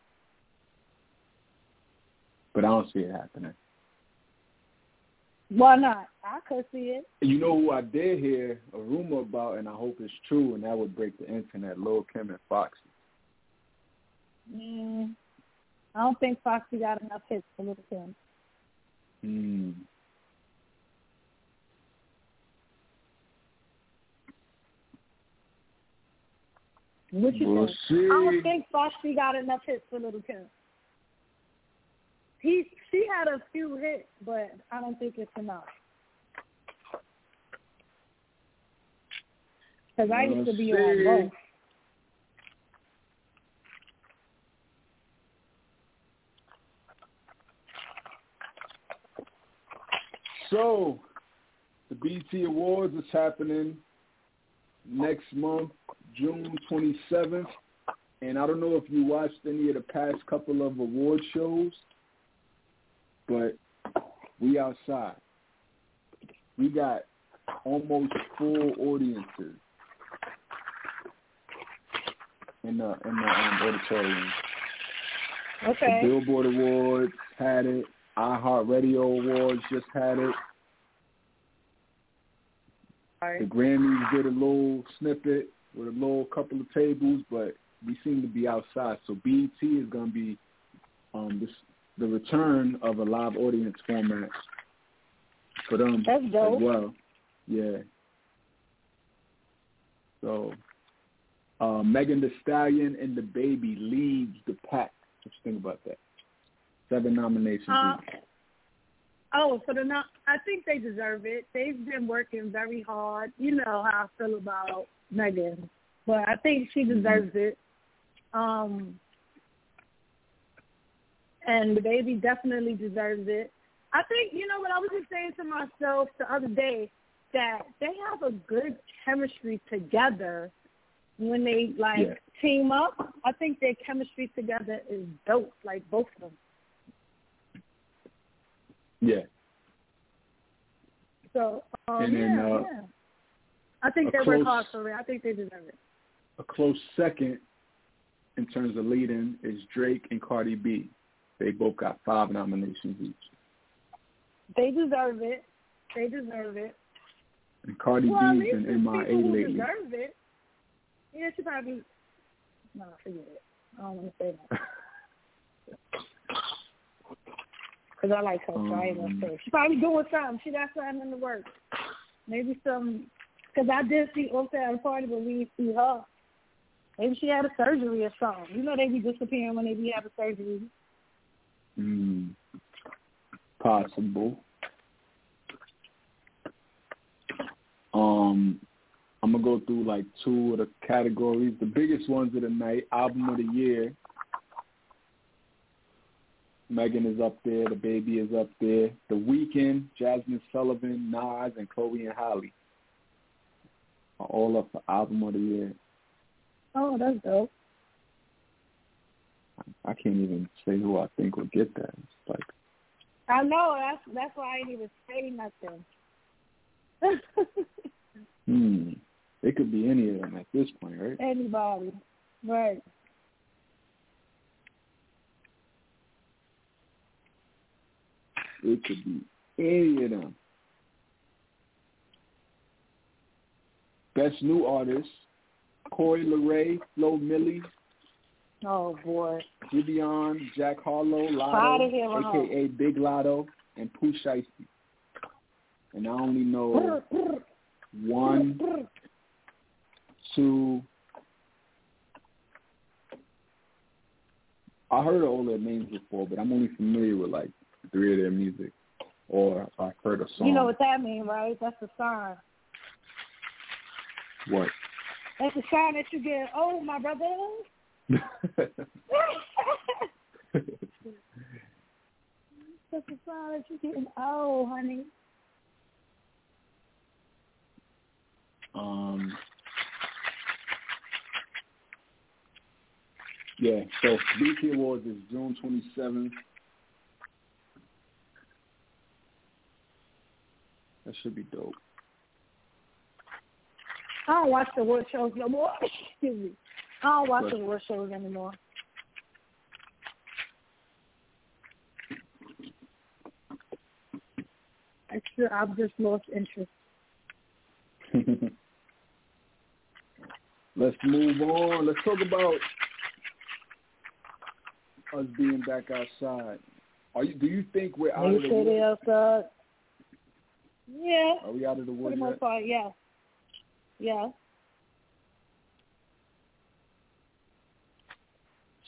But I don't see it happening. Why not? I could see it. You know who I did hear a rumor about, and I hope it's true, and that would break the internet. Lil Kim and Foxy. Mm. I don't think Foxy got enough hits for Lil Kim. Hmm. What you We'll think? see. I don't think Foxy got enough hits for Lil Kim. He she had a few hits, but I don't think it's enough. Because I used to be We'll on see. both. So, the BET Awards is happening next month, June 27th. And I don't know if you watched any of the past couple of award shows, but we outside. We got almost full audiences. in the in the um, auditorium. Okay. The Billboard Awards had it. iHeartRadio Awards just had it. The Grammys did a little snippet with a little couple of tables, but we seem to be outside. So BET is going to be um, this, the return of a live audience format for them That's dope. as well. Yeah. So uh, Megan Thee Stallion and DaBaby leads the pack. Just think about that. Seven nominations Uh. Oh, so they're not. I think they deserve it. They've been working very hard. You know how I feel about Megan, but I think she Mm-hmm. deserves it. Um, and DaBaby definitely deserves it. I think you know what I was just saying to myself the other day that they have a good chemistry together when they like Yeah. team up. I think their chemistry together is dope. Like both of them. Yeah. So um, And then, yeah, uh, yeah. I think they work close- hard for it. I think they deserve it. A close second in terms of leading is Drake and Cardi B. They both got five nominations each. They deserve it. They deserve it. And Cardi well, B's there's MIA who deserve it. Yeah, she probably. No, forget it. I don't want to say that [laughs] because I like her. so I ain't gonna Um, say. She probably doing something. She got something in the works. Maybe some. Because I did see Offset at a party, but we didn't see her. Maybe she had a surgery or something. You know they be disappearing when they be having surgery. Mm, possible. Um, I'm gonna go through like two of the categories. The biggest ones of the night: album of the year. Megan is up there. DaBaby is up there. The Weeknd, Jazmine Sullivan, Nas, and Chloe and Halle are all up for album of the year. Oh, that's dope. I can't even say who I think will get that. It's like I know. That's that's why I didn't even say nothing. [laughs] Hmm. It could be any of them at this point, right? Anybody, right? It could be any of them. Best new artist, Coi Leray, Flo Milli, Oh boy. Giveon, Jack Harlow, Latto, aka Big Latto, and Pooh Shiesty. And I only know one, two. I heard all their names before, but I'm only familiar with like three of their music, or I've heard a song. You know what that means, right? That's a sign. what? That's a sign that you get. Oh, my brother. [laughs] That's a sign that you're getting. Oh, honey. um. Yeah, so BET Awards is June 27th. That should be dope. I don't watch the award shows no more. [laughs] Excuse me. I don't watch the award shows anymore. I sure I've just lost interest. [laughs] Let's move on. Let's talk about us being back outside. Are you? Do you think we're out You of the say they woods? outside? Yeah, Are we out of the for woods the yet? most part, yeah. Yeah.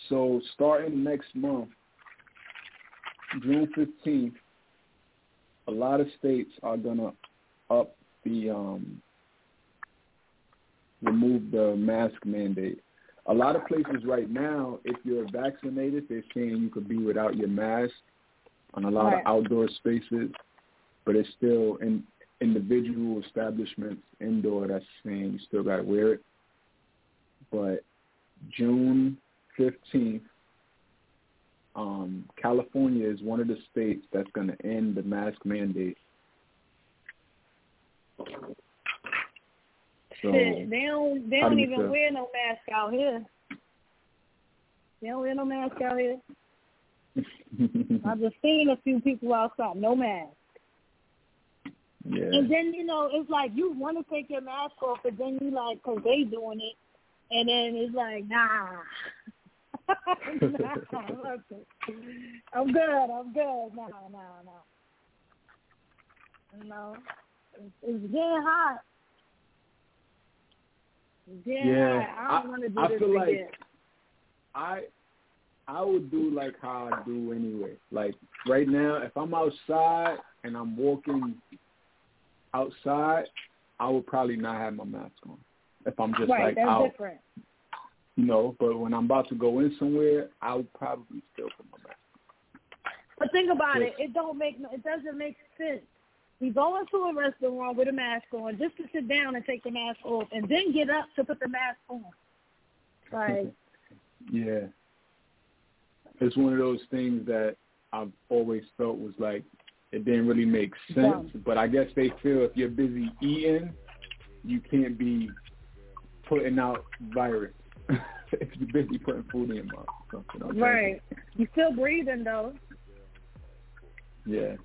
So starting next month, June fifteenth, a lot of states are gonna up the um remove the mask mandate. A lot of places right now, if you're vaccinated, they're saying you could be without your mask on a lot Right. of outdoor spaces, but it's still in individual establishments indoor that's saying you still gotta wear it. But June fifteenth, um, California is one of the states that's going to end the mask mandate. So Shit, they don't they do don't you even wear no mask out here. They don't wear no mask out here. [laughs] I've just seen a few people outside, no mask. Yeah. And then you know it's like you want to take your mask off, but then you like, cause they doing it, and then it's like, nah. [laughs] nah I'm good. I'm good. Nah, nah, nah. You know, it's, it's getting hot. It's getting Yeah, hot. I don't want to do I this feel like. I I would do like how I do anyway. Like right now, if I'm outside and I'm walking outside, I would probably not have my mask on. If I'm just right, like that's out, different. you know. But when I'm about to go in somewhere, I would probably still put my mask. On. But think about Yes. it. It don't make no, it doesn't make sense. You go into a restaurant with a mask on just to sit down and take the mask off, and then get up to put the mask on. Like, [laughs] Yeah. It's one of those things that I've always felt was like it didn't really make sense. Dumb. But I guess they feel if you're busy eating, you can't be putting out virus. [laughs] if you're busy putting food in your mouth. or Something, okay? right? You're still breathing though. Yeah.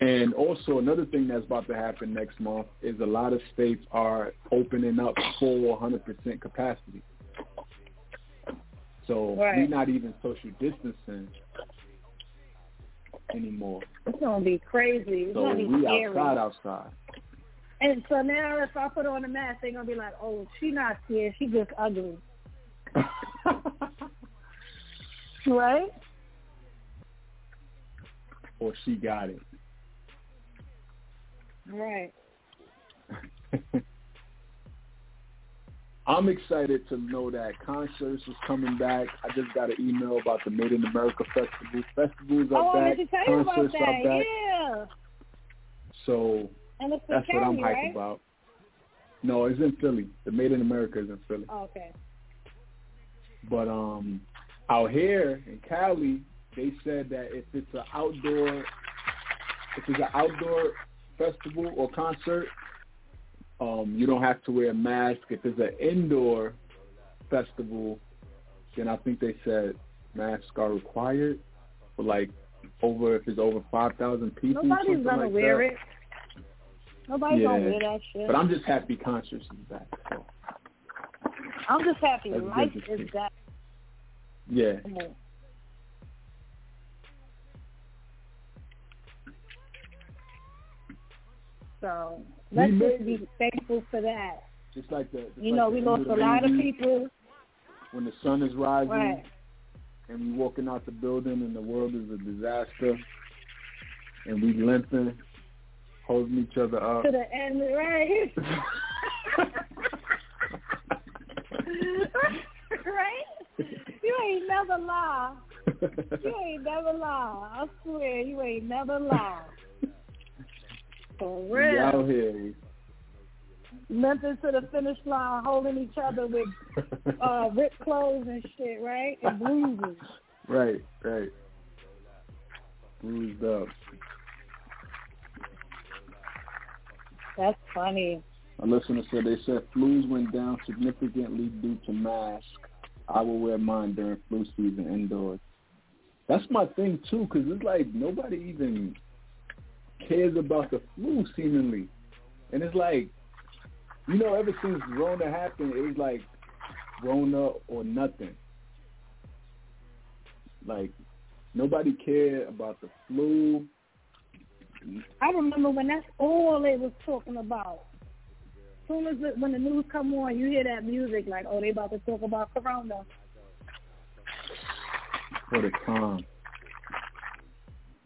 And also another thing that's about to happen next month is a lot of states are opening up full 100% capacity. So Right. we're not even social distancing anymore. It's gonna be crazy. It's So gonna be we scary. outside, outside. And so now, if I put on a mask, they're gonna be like, "Oh, she not scared. She just ugly." [laughs] Right? or she got it. Right. [laughs] I'm excited to know that concerts is coming back. I just got an email about the Made in America Festival. Festivals Oh, are I back. meant to tell you about Concerts that. are back. Yeah. So And it's in that's what I'm hyped right? about. No, it's in Philly. The Made in America is in Philly. Oh, okay. But um, out here in Cali, they said that if it's an outdoor, if it's an outdoor festival or concert, um, you don't have to wear a mask. If it's an indoor festival, then I think they said masks are required for like over if it's over five thousand people. Nobody's gonna like wear that. it. Nobody's gonna wear that shit. But I'm just happy concerts is back. So I'm just happy That's life is that yeah. So let's just be thankful for that. just like the. You like know, we lost a lot of people. when the sun is rising. Right. and we walking out the building and the world is a disaster and we limping, holding each other up. To the end, right? [laughs] right? You ain't never lie. You ain't never lie. I swear, you ain't never lie. For we out here. Limping to the finish line, holding each other with [laughs] uh ripped clothes and shit, right? And bruises. right, right. Bruised up. That's funny. A listener said they said flus went down significantly due to mask. I will wear mine during flu season indoors. That's my thing too, because it's like nobody even cares about the flu seemingly, and it's like, you know, ever since Rona happened, it was like Rona or nothing. Like nobody cared about the flu. I remember when that's all they was talking about. soon as it, when the news come on, you hear that music like, oh, they about to talk about Corona. What a time.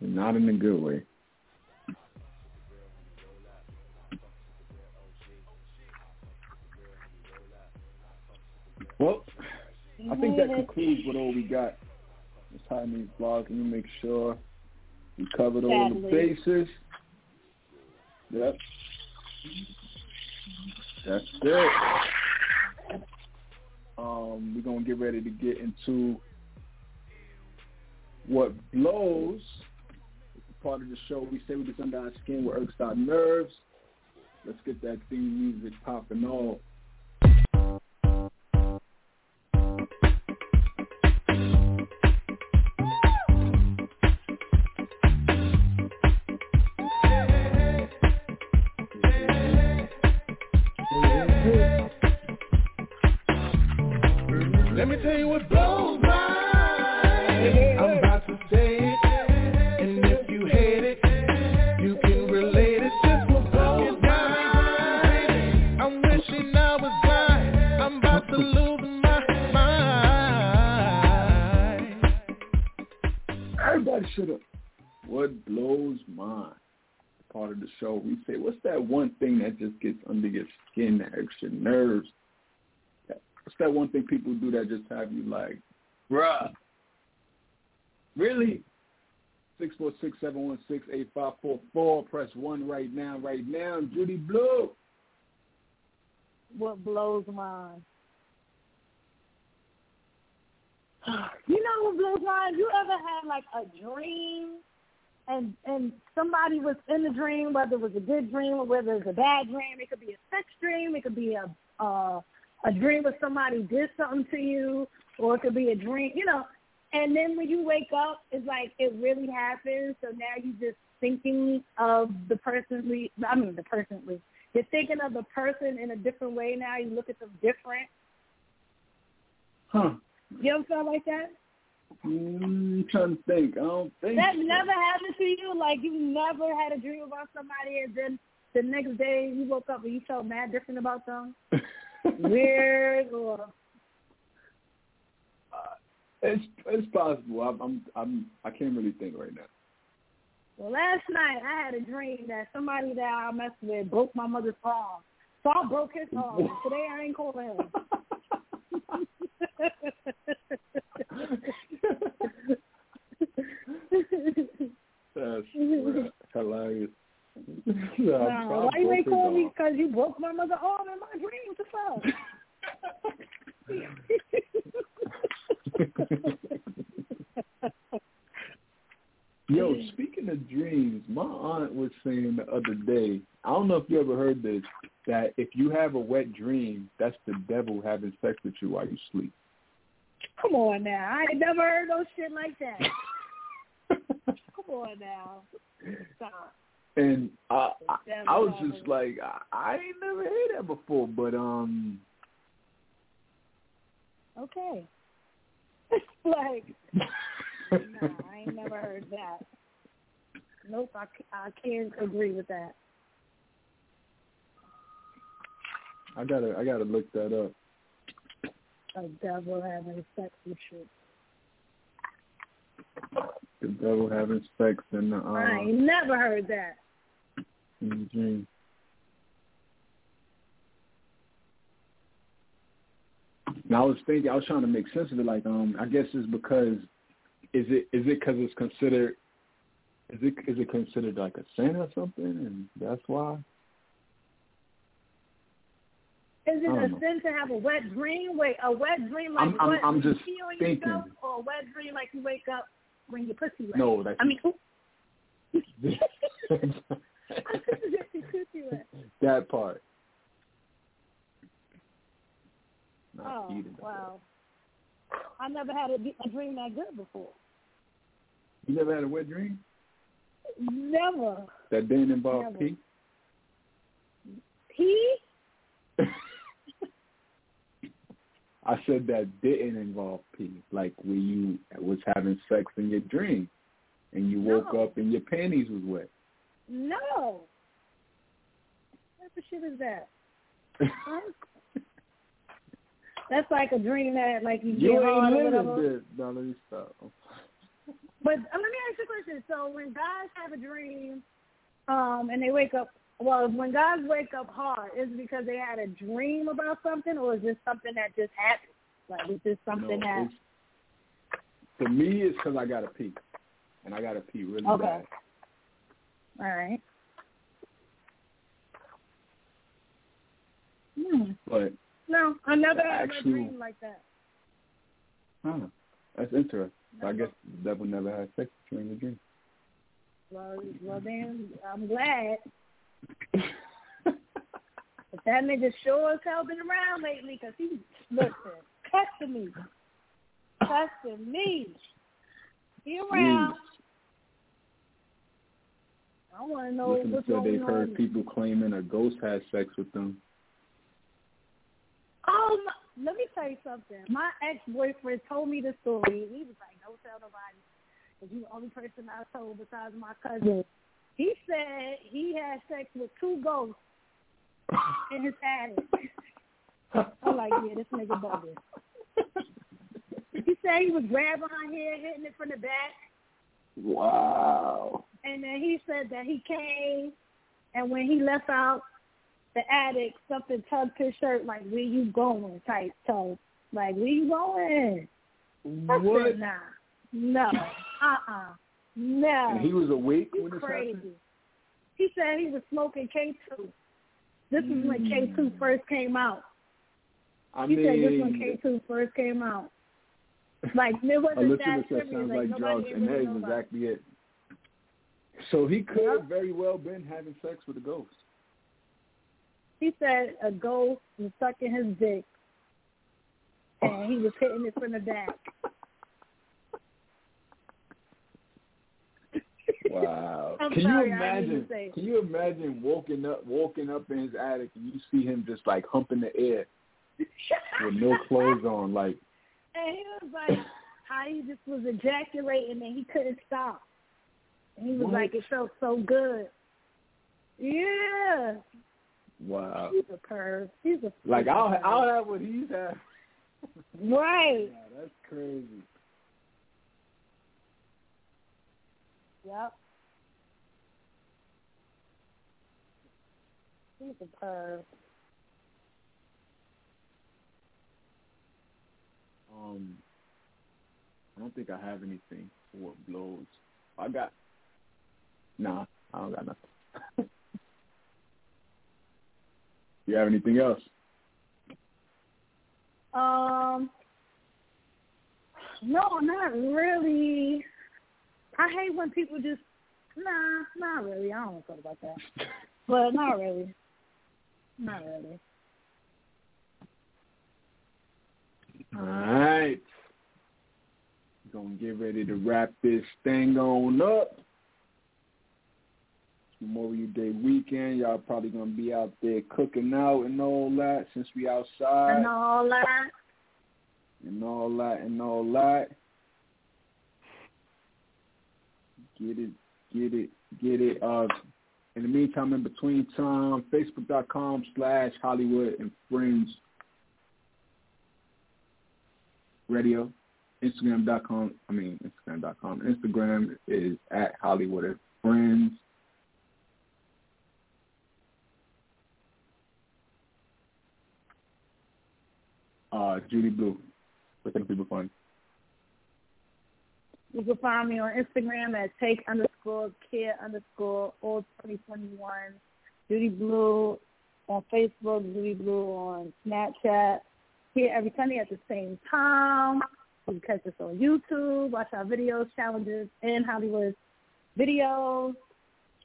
Not in a good way. Well, I think that concludes what all we got. Let's hide these blogs. Let make sure we covered all the bases. Yep. That's it. Um, we're gonna get ready to get into what blows. It's part of the show. We say we just under our skin with Irk Stop Nerves. Let's get that theme music popping off. One thing people do that just have you like, bruh? Really? Six four six seven one six eight five four four. Press one right now, right now. Judy Blu. What blows mine? [sighs] You know what blows mine? You ever had like a dream and and somebody was in the dream, whether it was a good dream or whether it was a bad dream. It could be a sex dream. It could be a uh, a dream where somebody did something to you, or it could be a dream, you know. And then when you wake up, it's like it really happened. So now you're just thinking of the person. We, I mean, the person. We, you're thinking of the person in a different way now. You look at them different. Huh. You ever felt like that? Mm, trying to think. I don't think that so. never happened to you. Like you never had a dream about somebody, and then the next day you woke up and you felt mad different about them. [laughs] Weird or [laughs] Uh, it's it's possible. I'm I'm I'm I can't really think right now. well, last night I had a dream that somebody that I messed with broke my mother's arm. So I broke his arm. Today I ain't calling him. [laughs] That's hilarious. No, why you ain't calling me? Because you broke my mother's arm in my dream. What the fuck? Yo, [laughs] speaking of dreams, my aunt was saying the other day, I don't know if you ever heard this, that if you have a wet dream, that's the devil having sex with you while you sleep. Come on now. I ain't never heard no shit like that. Come on now. Stop. And I, I, I was just like, I, I ain't never heard that before, but um, Okay. [laughs] like, nah, I ain't never heard that. Nope, I, I can't agree with that. I gotta, I gotta look that up. A devil having sex with you. The devil having sex in the uh, I ain't never heard that. In the dream. Now I was thinking, I was trying to make sense of it. Like, um, I guess it's because, is it is it because it's considered, is it is it considered like a sin or something, and that's why? Is it a know. sin to have a wet dream? Wait, a wet dream like I'm- I'm- what? I'm you just on thinking. yourself, or a wet dream like you wake up when your pussy wet? No, that's I mean, [laughs] [laughs] [laughs] I think it's your that part. Not Oh, wow. I never had a, a dream that good before. You never had a wet dream Never. that didn't involve Never. pee? Pee? [laughs] I said that didn't involve pee, like when you was having sex in your dream, and you woke No. up and your panties was wet. No. What the shit is that? Huh? [laughs] That's like a dream that like you You get ain't or whatever. this. No, let me stop. But uh, let me ask you a question. So when guys have a dream, um, and they wake up, well, when guys wake up hard, is it because they had a dream about something, or is this something that just happened? Like, is this something no, that? for me, it's because I gotta pee, and I gotta pee really Okay. bad. All right. Hmm. But No, I never had a dream like that. huh, that's interesting. I guess the devil never had sex during the dream. Well, well, then I'm glad. [laughs] But that nigga sure as hell been around lately because he's listen, testing me, testing me. He around. I want to know Listen what's said they've on. heard people claiming a ghost had sex with them. Oh, my, let me tell you something. My ex-boyfriend told me the story. He was like, "Don't tell nobody," because you're the only person I told besides my cousin. He said he had sex with two ghosts in his attic. I'm like, yeah, this nigga bugging. [laughs] He said he was grabbing her hair, hitting it from the back. Wow. And then he said that he came, and when he left out the attic, something tugged his shirt like, "Where you going?" type tone. Like, "Where you going?" I What? said, nah, no, uh-uh, no. And he was awake You when this crazy. happened? He said he was smoking K2. This is when K2 hmm. first came out. I He said this when K2 first came out. Like, it wasn't listener that said sounds Like, like drugs, and that is exactly it. So he could have very well been having sex with a ghost. He said a ghost was sucking his dick, and he was hitting it from the back. Wow. I'm can sorry, you I didn't mean imagine? Can you imagine walking up, walking up in his attic, and you see him just like humping the air with no [laughs] clothes on, like And he was like, how he just was ejaculating and he couldn't stop. And he was What? like, it felt so good. Yeah. wow. He's a perv. He's a Like I'll perv. I'll have what he's had. Right. [laughs] Yeah, that's crazy. Yep. He's a perv. Um, I don't think I have anything for what blows. I got. Nah, I don't got nothing. [laughs] you have anything else? Um, no, not really. I hate when people just, nah, not really. I don't want to talk about that. [laughs] But not really. Not really. All right. Gonna get ready to wrap this thing on up. Memorial Day weekend. Y'all probably gonna be out there cooking out and all that since we outside And all that. and all that and all that. Get it, get it, get it. Uh, in the meantime, in between time, Facebook.com slash Holliewood and Friends Radio. Instagram.com, I mean, Instagram.com. Instagram is at Holliewood Friends. Uh, Judy Blu. Where can people find you? You can find me on Instagram at take underscore care underscore all twenty twenty one. Judy Blu on Facebook, Judy Blu on Snapchat. Here every Sunday at the same time. You can catch us on YouTube, watch our videos, challenges, and Holliewood videos,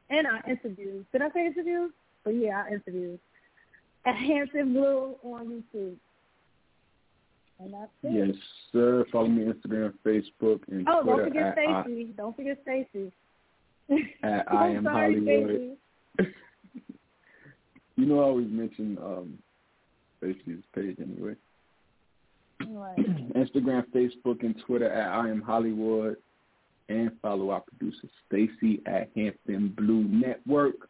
and our interviews. Did I say interviews? But yeah, our interviews. At Hampton Blu on YouTube. And that's it. Yes, sir. Follow me on Instagram, Facebook, and Oh, don't Twitter forget at, I- Stacy. Don't forget Stacy. at [laughs] I am Sorry, Holliewood. [laughs] You know I always mention um Stacey's page anyway. Right. [clears throat] Instagram, Facebook, and Twitter at I am Holliewood. And follow our producer Stacy at Hampton Blu Network.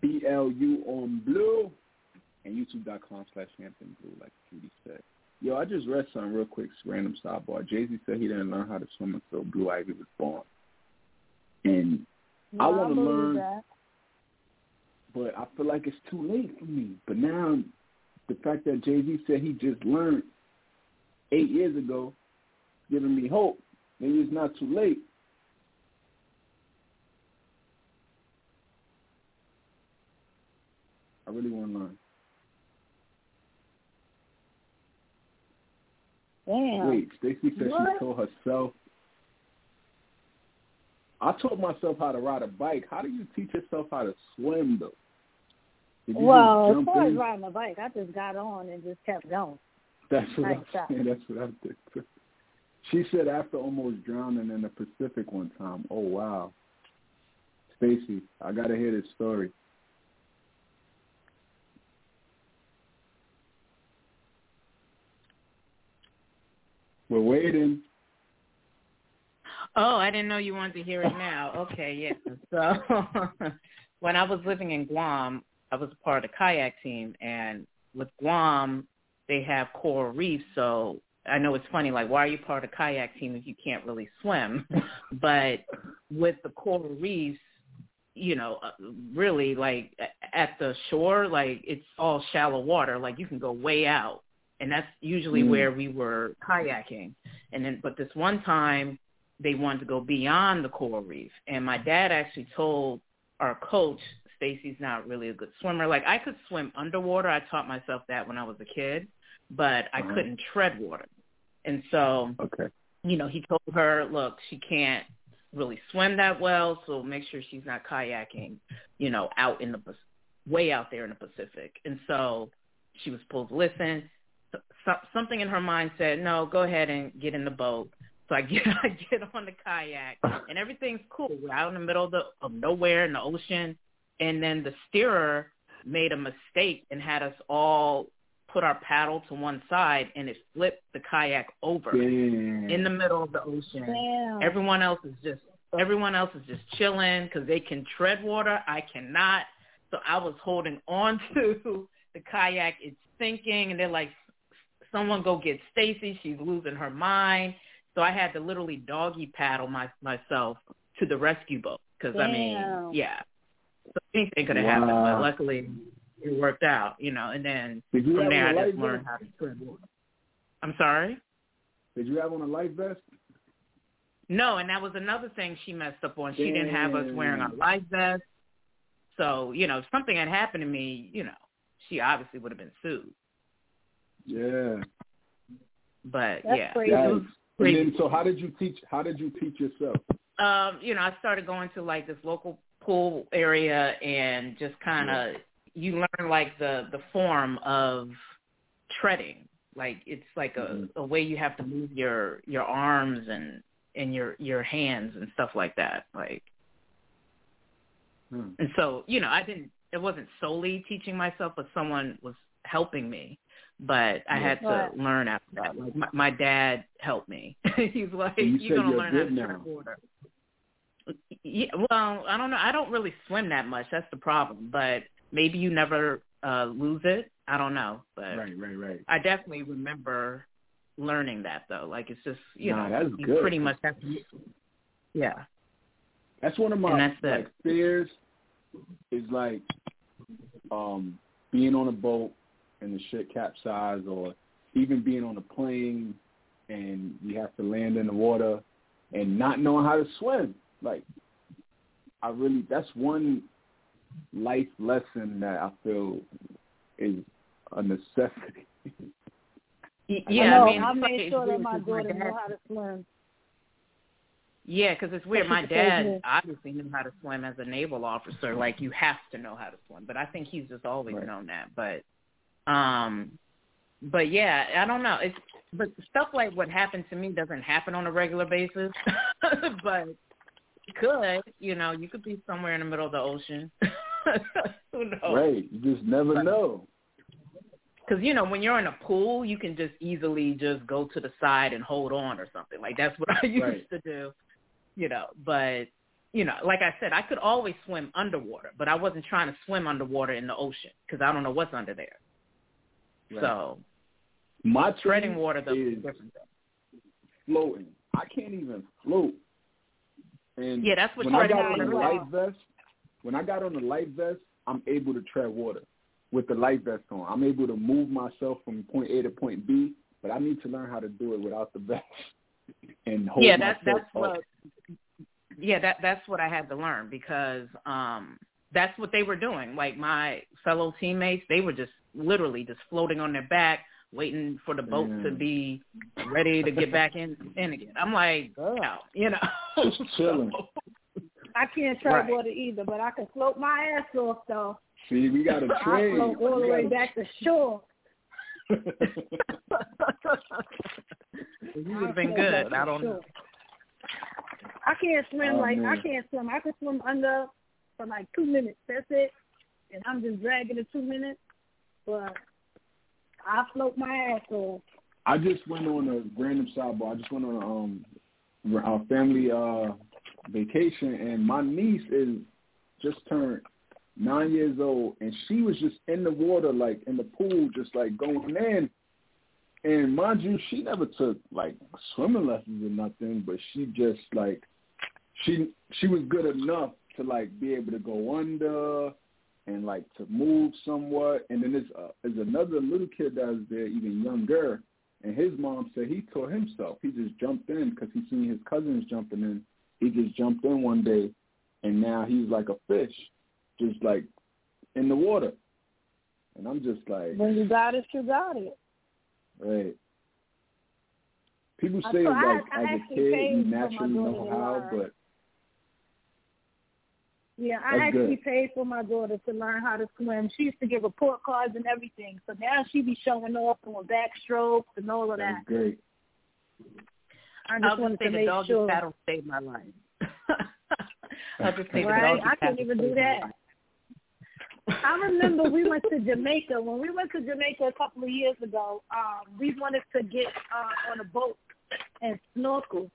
B L U on Blue. And YouTube.com slash Hampton Blu, like Judy said. Yo, I just read something real quick, random sidebar. Jay Z said he didn't learn how to swim until Blue Ivy was born. And I wanna learn- that. but I feel like it's too late for me. But now, the fact that Jay Z said he just learned eight years ago, giving me hope. Maybe it's not too late. I really want to learn. Damn. Wait, Stacy said What? she told herself. I taught myself how to ride a bike. How do you teach yourself how to swim, though? Well, as far as riding a bike, I just got on and just kept going. That's what Nice I'm saying. [laughs] That's what I did. too. She said after almost drowning in the Pacific one time. Oh wow. Stacy, I gotta hear this story. We're waiting. Oh, I didn't know you wanted to hear it now. Okay, yeah. So [laughs] when I was living in Guam, I was a part of the kayak team, and with Guam, they have coral reefs. So I know it's funny, like, why are you part of kayak team if you can't really swim? [laughs] but with the coral reefs, you know, uh, really like at the shore, like it's all shallow water. Like you can go way out, and that's usually Mm. where we were kayaking. And then, but this one time, they wanted to go beyond the coral reef, and my dad actually told our coach, Stacy's not really a good swimmer. Like I could swim underwater. I taught myself that when I was a kid, but I Uh-huh. couldn't tread water. And so Okay. you know, he told her, look, she can't really swim that well, so make sure she's not kayaking, you know, out in the way out there in the Pacific. And so she was supposed to listen. So- something in her mind said, no, go ahead and get in the boat. So I [laughs] get I get on the kayak and everything's cool. We're out in the middle of the of nowhere in the ocean, and then the steerer made a mistake and had us all put our paddle to one side, and it flipped the kayak over Damn. in the middle of the ocean. Damn. Everyone else is just everyone else is just chilling because they can tread water. I cannot. So I was holding on [laughs] to the kayak. It's sinking, and they're like, "Someone go get Stacy. She's losing her mind." So I had to literally doggy paddle my, myself to the rescue boat because I mean, yeah. So anything could have happened, but luckily it worked out, you know. And then Did you from there, on a I just learned vest? how to tread. I'm sorry. Did you have on a life vest? No, and that was another thing she messed up on. She didn't have us wearing our life vests. So, you know, if something had happened to me, you know, she obviously would have been sued. Yeah. But That's yeah, crazy. it And then, so how did you teach? How did you teach yourself? Um, you know, I started going to like this local pool area and just kind of you learn like the the form of treading. Like it's like a, Mhm. a way you have to move your your arms and and your your hands and stuff like that. Like Hmm. And so, you know, I didn't, it wasn't solely teaching myself, but someone was helping me. But I Yeah. had to Right. learn after that. Like my, my dad helped me. [laughs] He's like, you you're going to you're learn how to good tread water. Yeah, well, I don't know. I don't really swim that much. That's the problem. But maybe you never uh lose it. I don't know. But Right, right, right. I definitely remember learning that though. Like it's just, you Nah, know, you good. pretty much have to. Yeah. That's one of my And that's it. like fears. Is like um being on a boat and the shit capsize, or even being on a plane and you have to land in the water and not knowing how to swim. Like, I really that's one life lesson that I feel is a necessity. Y- I Yeah, know. I mean, I made sure that my daughter dad- know how to swim. Yeah, because it's weird. My That's what they dad obviously knew how to swim as a naval officer. Like you have to know how to swim, but I think he's just always Right. known that. But, um, but yeah, I don't know. It's but stuff like what happened to me doesn't happen on a regular basis, [laughs] but could. You know, you could be somewhere in the middle of the ocean. [laughs] Who knows? Right. You just never Right. know. Because you know, when you're in a pool, you can just easily just go to the side and hold on or something. Like that's [laughs] what I used Right. to do. You know, but you know, like I said, I could always swim underwater, but I wasn't trying to swim underwater in the ocean because I don't know what's under there. Right. So My treading water though is is different. floating. I can't even float. And Yeah, that's what when I got on the life vest, when I got on the life vest, I'm able to tread water with the life vest on. I'm able to move myself from point A to point B, but I need to learn how to do it without the vest [laughs] and hold yeah, that's myself that's up. what. Yeah, that that's what I had to learn because um that's what they were doing. Like my fellow teammates, they were just literally just floating on their back, waiting for the boat to Mm. be ready to get back in in again. I'm like, yeah, you know, Just chilling. [laughs] I can't tread Right. water either, but I can float my ass off though. See, we got to I float all the way back to shore. [laughs] you would have been good. I don't know. I can't swim Oh, like I can't swim. I can swim under for like two minutes. That's it. And I'm just dragging the two minutes. But I float my ass off. I just went on a random sidebar. I just went on a um a family uh vacation and my niece is just turned nine years old and she was just in the water like in the pool just like going in and mind you she never took like swimming lessons or nothing but she just like she she was good enough to like be able to go under and like to move somewhat. And then there's uh, there's another little kid that was there, even younger, and his mom said he taught himself. He just jumped in because he seen his cousins jumping in. He just jumped in one day, and now he's like a fish, just like in the water. And I'm just like, when you got it, you got it. Right. People say like I, I as a kid you naturally know how, but yeah, I That's actually good. paid for my daughter to learn how to swim. She used to give report cards and everything. So now she be showing off on backstrokes and all of that. great. I just I'll wanted just say to the make doggy sure. paddle saved my life. [laughs] I'll just say the Right? doggy I paddle can't even do that. I remember we went to [laughs] Jamaica. When we went to Jamaica a couple of years ago, um, we wanted to get uh, on a boat and snorkel.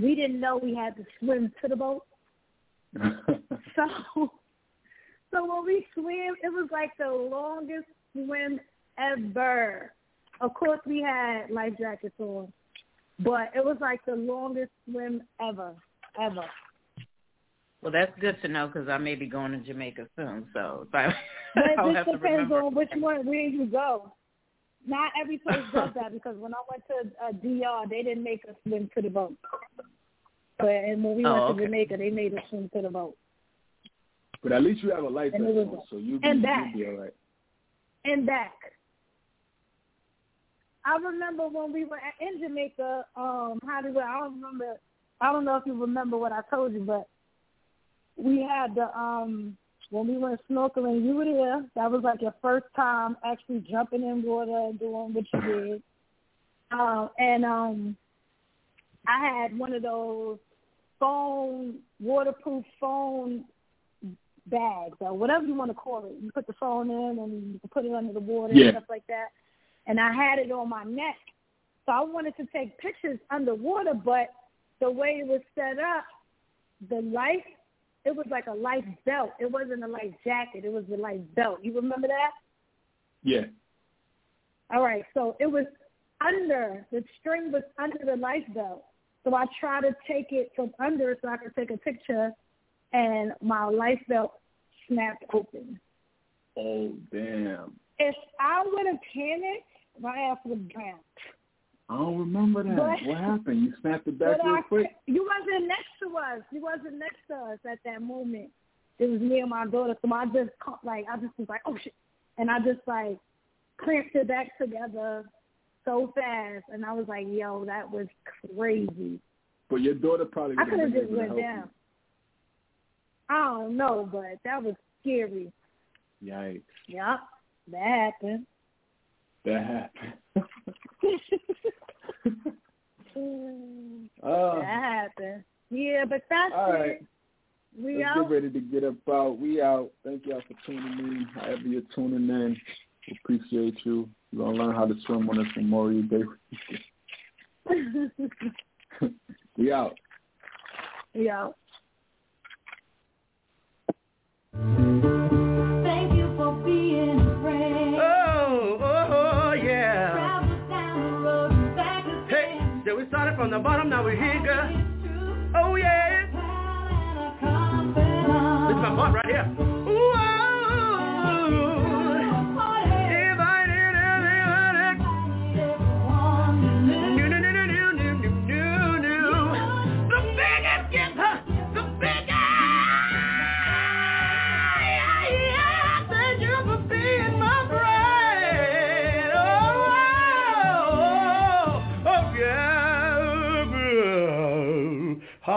We didn't know we had to swim to the boat. [laughs] So, [laughs] so when we swam, it was like the longest swim ever. Of course, we had life jackets on, but it was like the longest swim ever, ever. Well, that's good to know because I may be going to Jamaica soon. So if [laughs] I, But it just depends on which one where you go. Not every place does that because when I went to uh, DR, they didn't make us swim to the boat. But and when we Oh, went okay. to Jamaica, they made us swim to the boat but at least you have a life vest on, so you'll be, and you'll be all right. and back. I remember when we were at- in Jamaica. Um, we? I don't remember. I don't know if you remember what I told you, but we had the um when we went snorkeling. You were there. That was like your first time actually jumping in water and doing what you did. Um, and um, I had one of those phone waterproof phone bags or whatever you want to call it. You put the phone in and you can put it under the water Yeah. and stuff like that. And I had it on my neck. So I wanted to take pictures underwater, but the way it was set up, the life, it was like a life belt. It wasn't a life jacket. It was a life belt. You remember that? Yeah. All right. So it was under, the string was under the life belt. So I tried to take it from under so I could take a picture, and my life belt snapped open. Oh damn. If I would have panicked, my ass would have drowned. I don't remember that. But- what happened? You snapped it [laughs] back real I, quick? [laughs] you wasn't next to us. You wasn't next to us at that moment. It was me and my daughter. So I just like I just was like, oh shit, and I just like clamped it back together so fast, and I was like, yo, that was crazy. But your daughter probably I could have just went down. I don't know, but that was scary. Yikes. Yep, that happened. That happened. Oh. [laughs] That happened. Yeah, but that's All right. it. We let's out. get ready to get up out. We out. Thank y'all for tuning in. However you're tuning in, we appreciate you. You're going to learn how to swim on this Memorial Day. [laughs] [laughs] we out. we out. Thank you for being a friend. Oh, oh, oh, yeah. Travel down the road and back Hey, again. so we started Oh, oh, oh, from the bottom, now we're here, girl.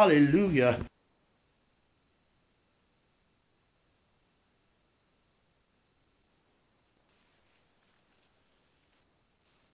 Hallelujah.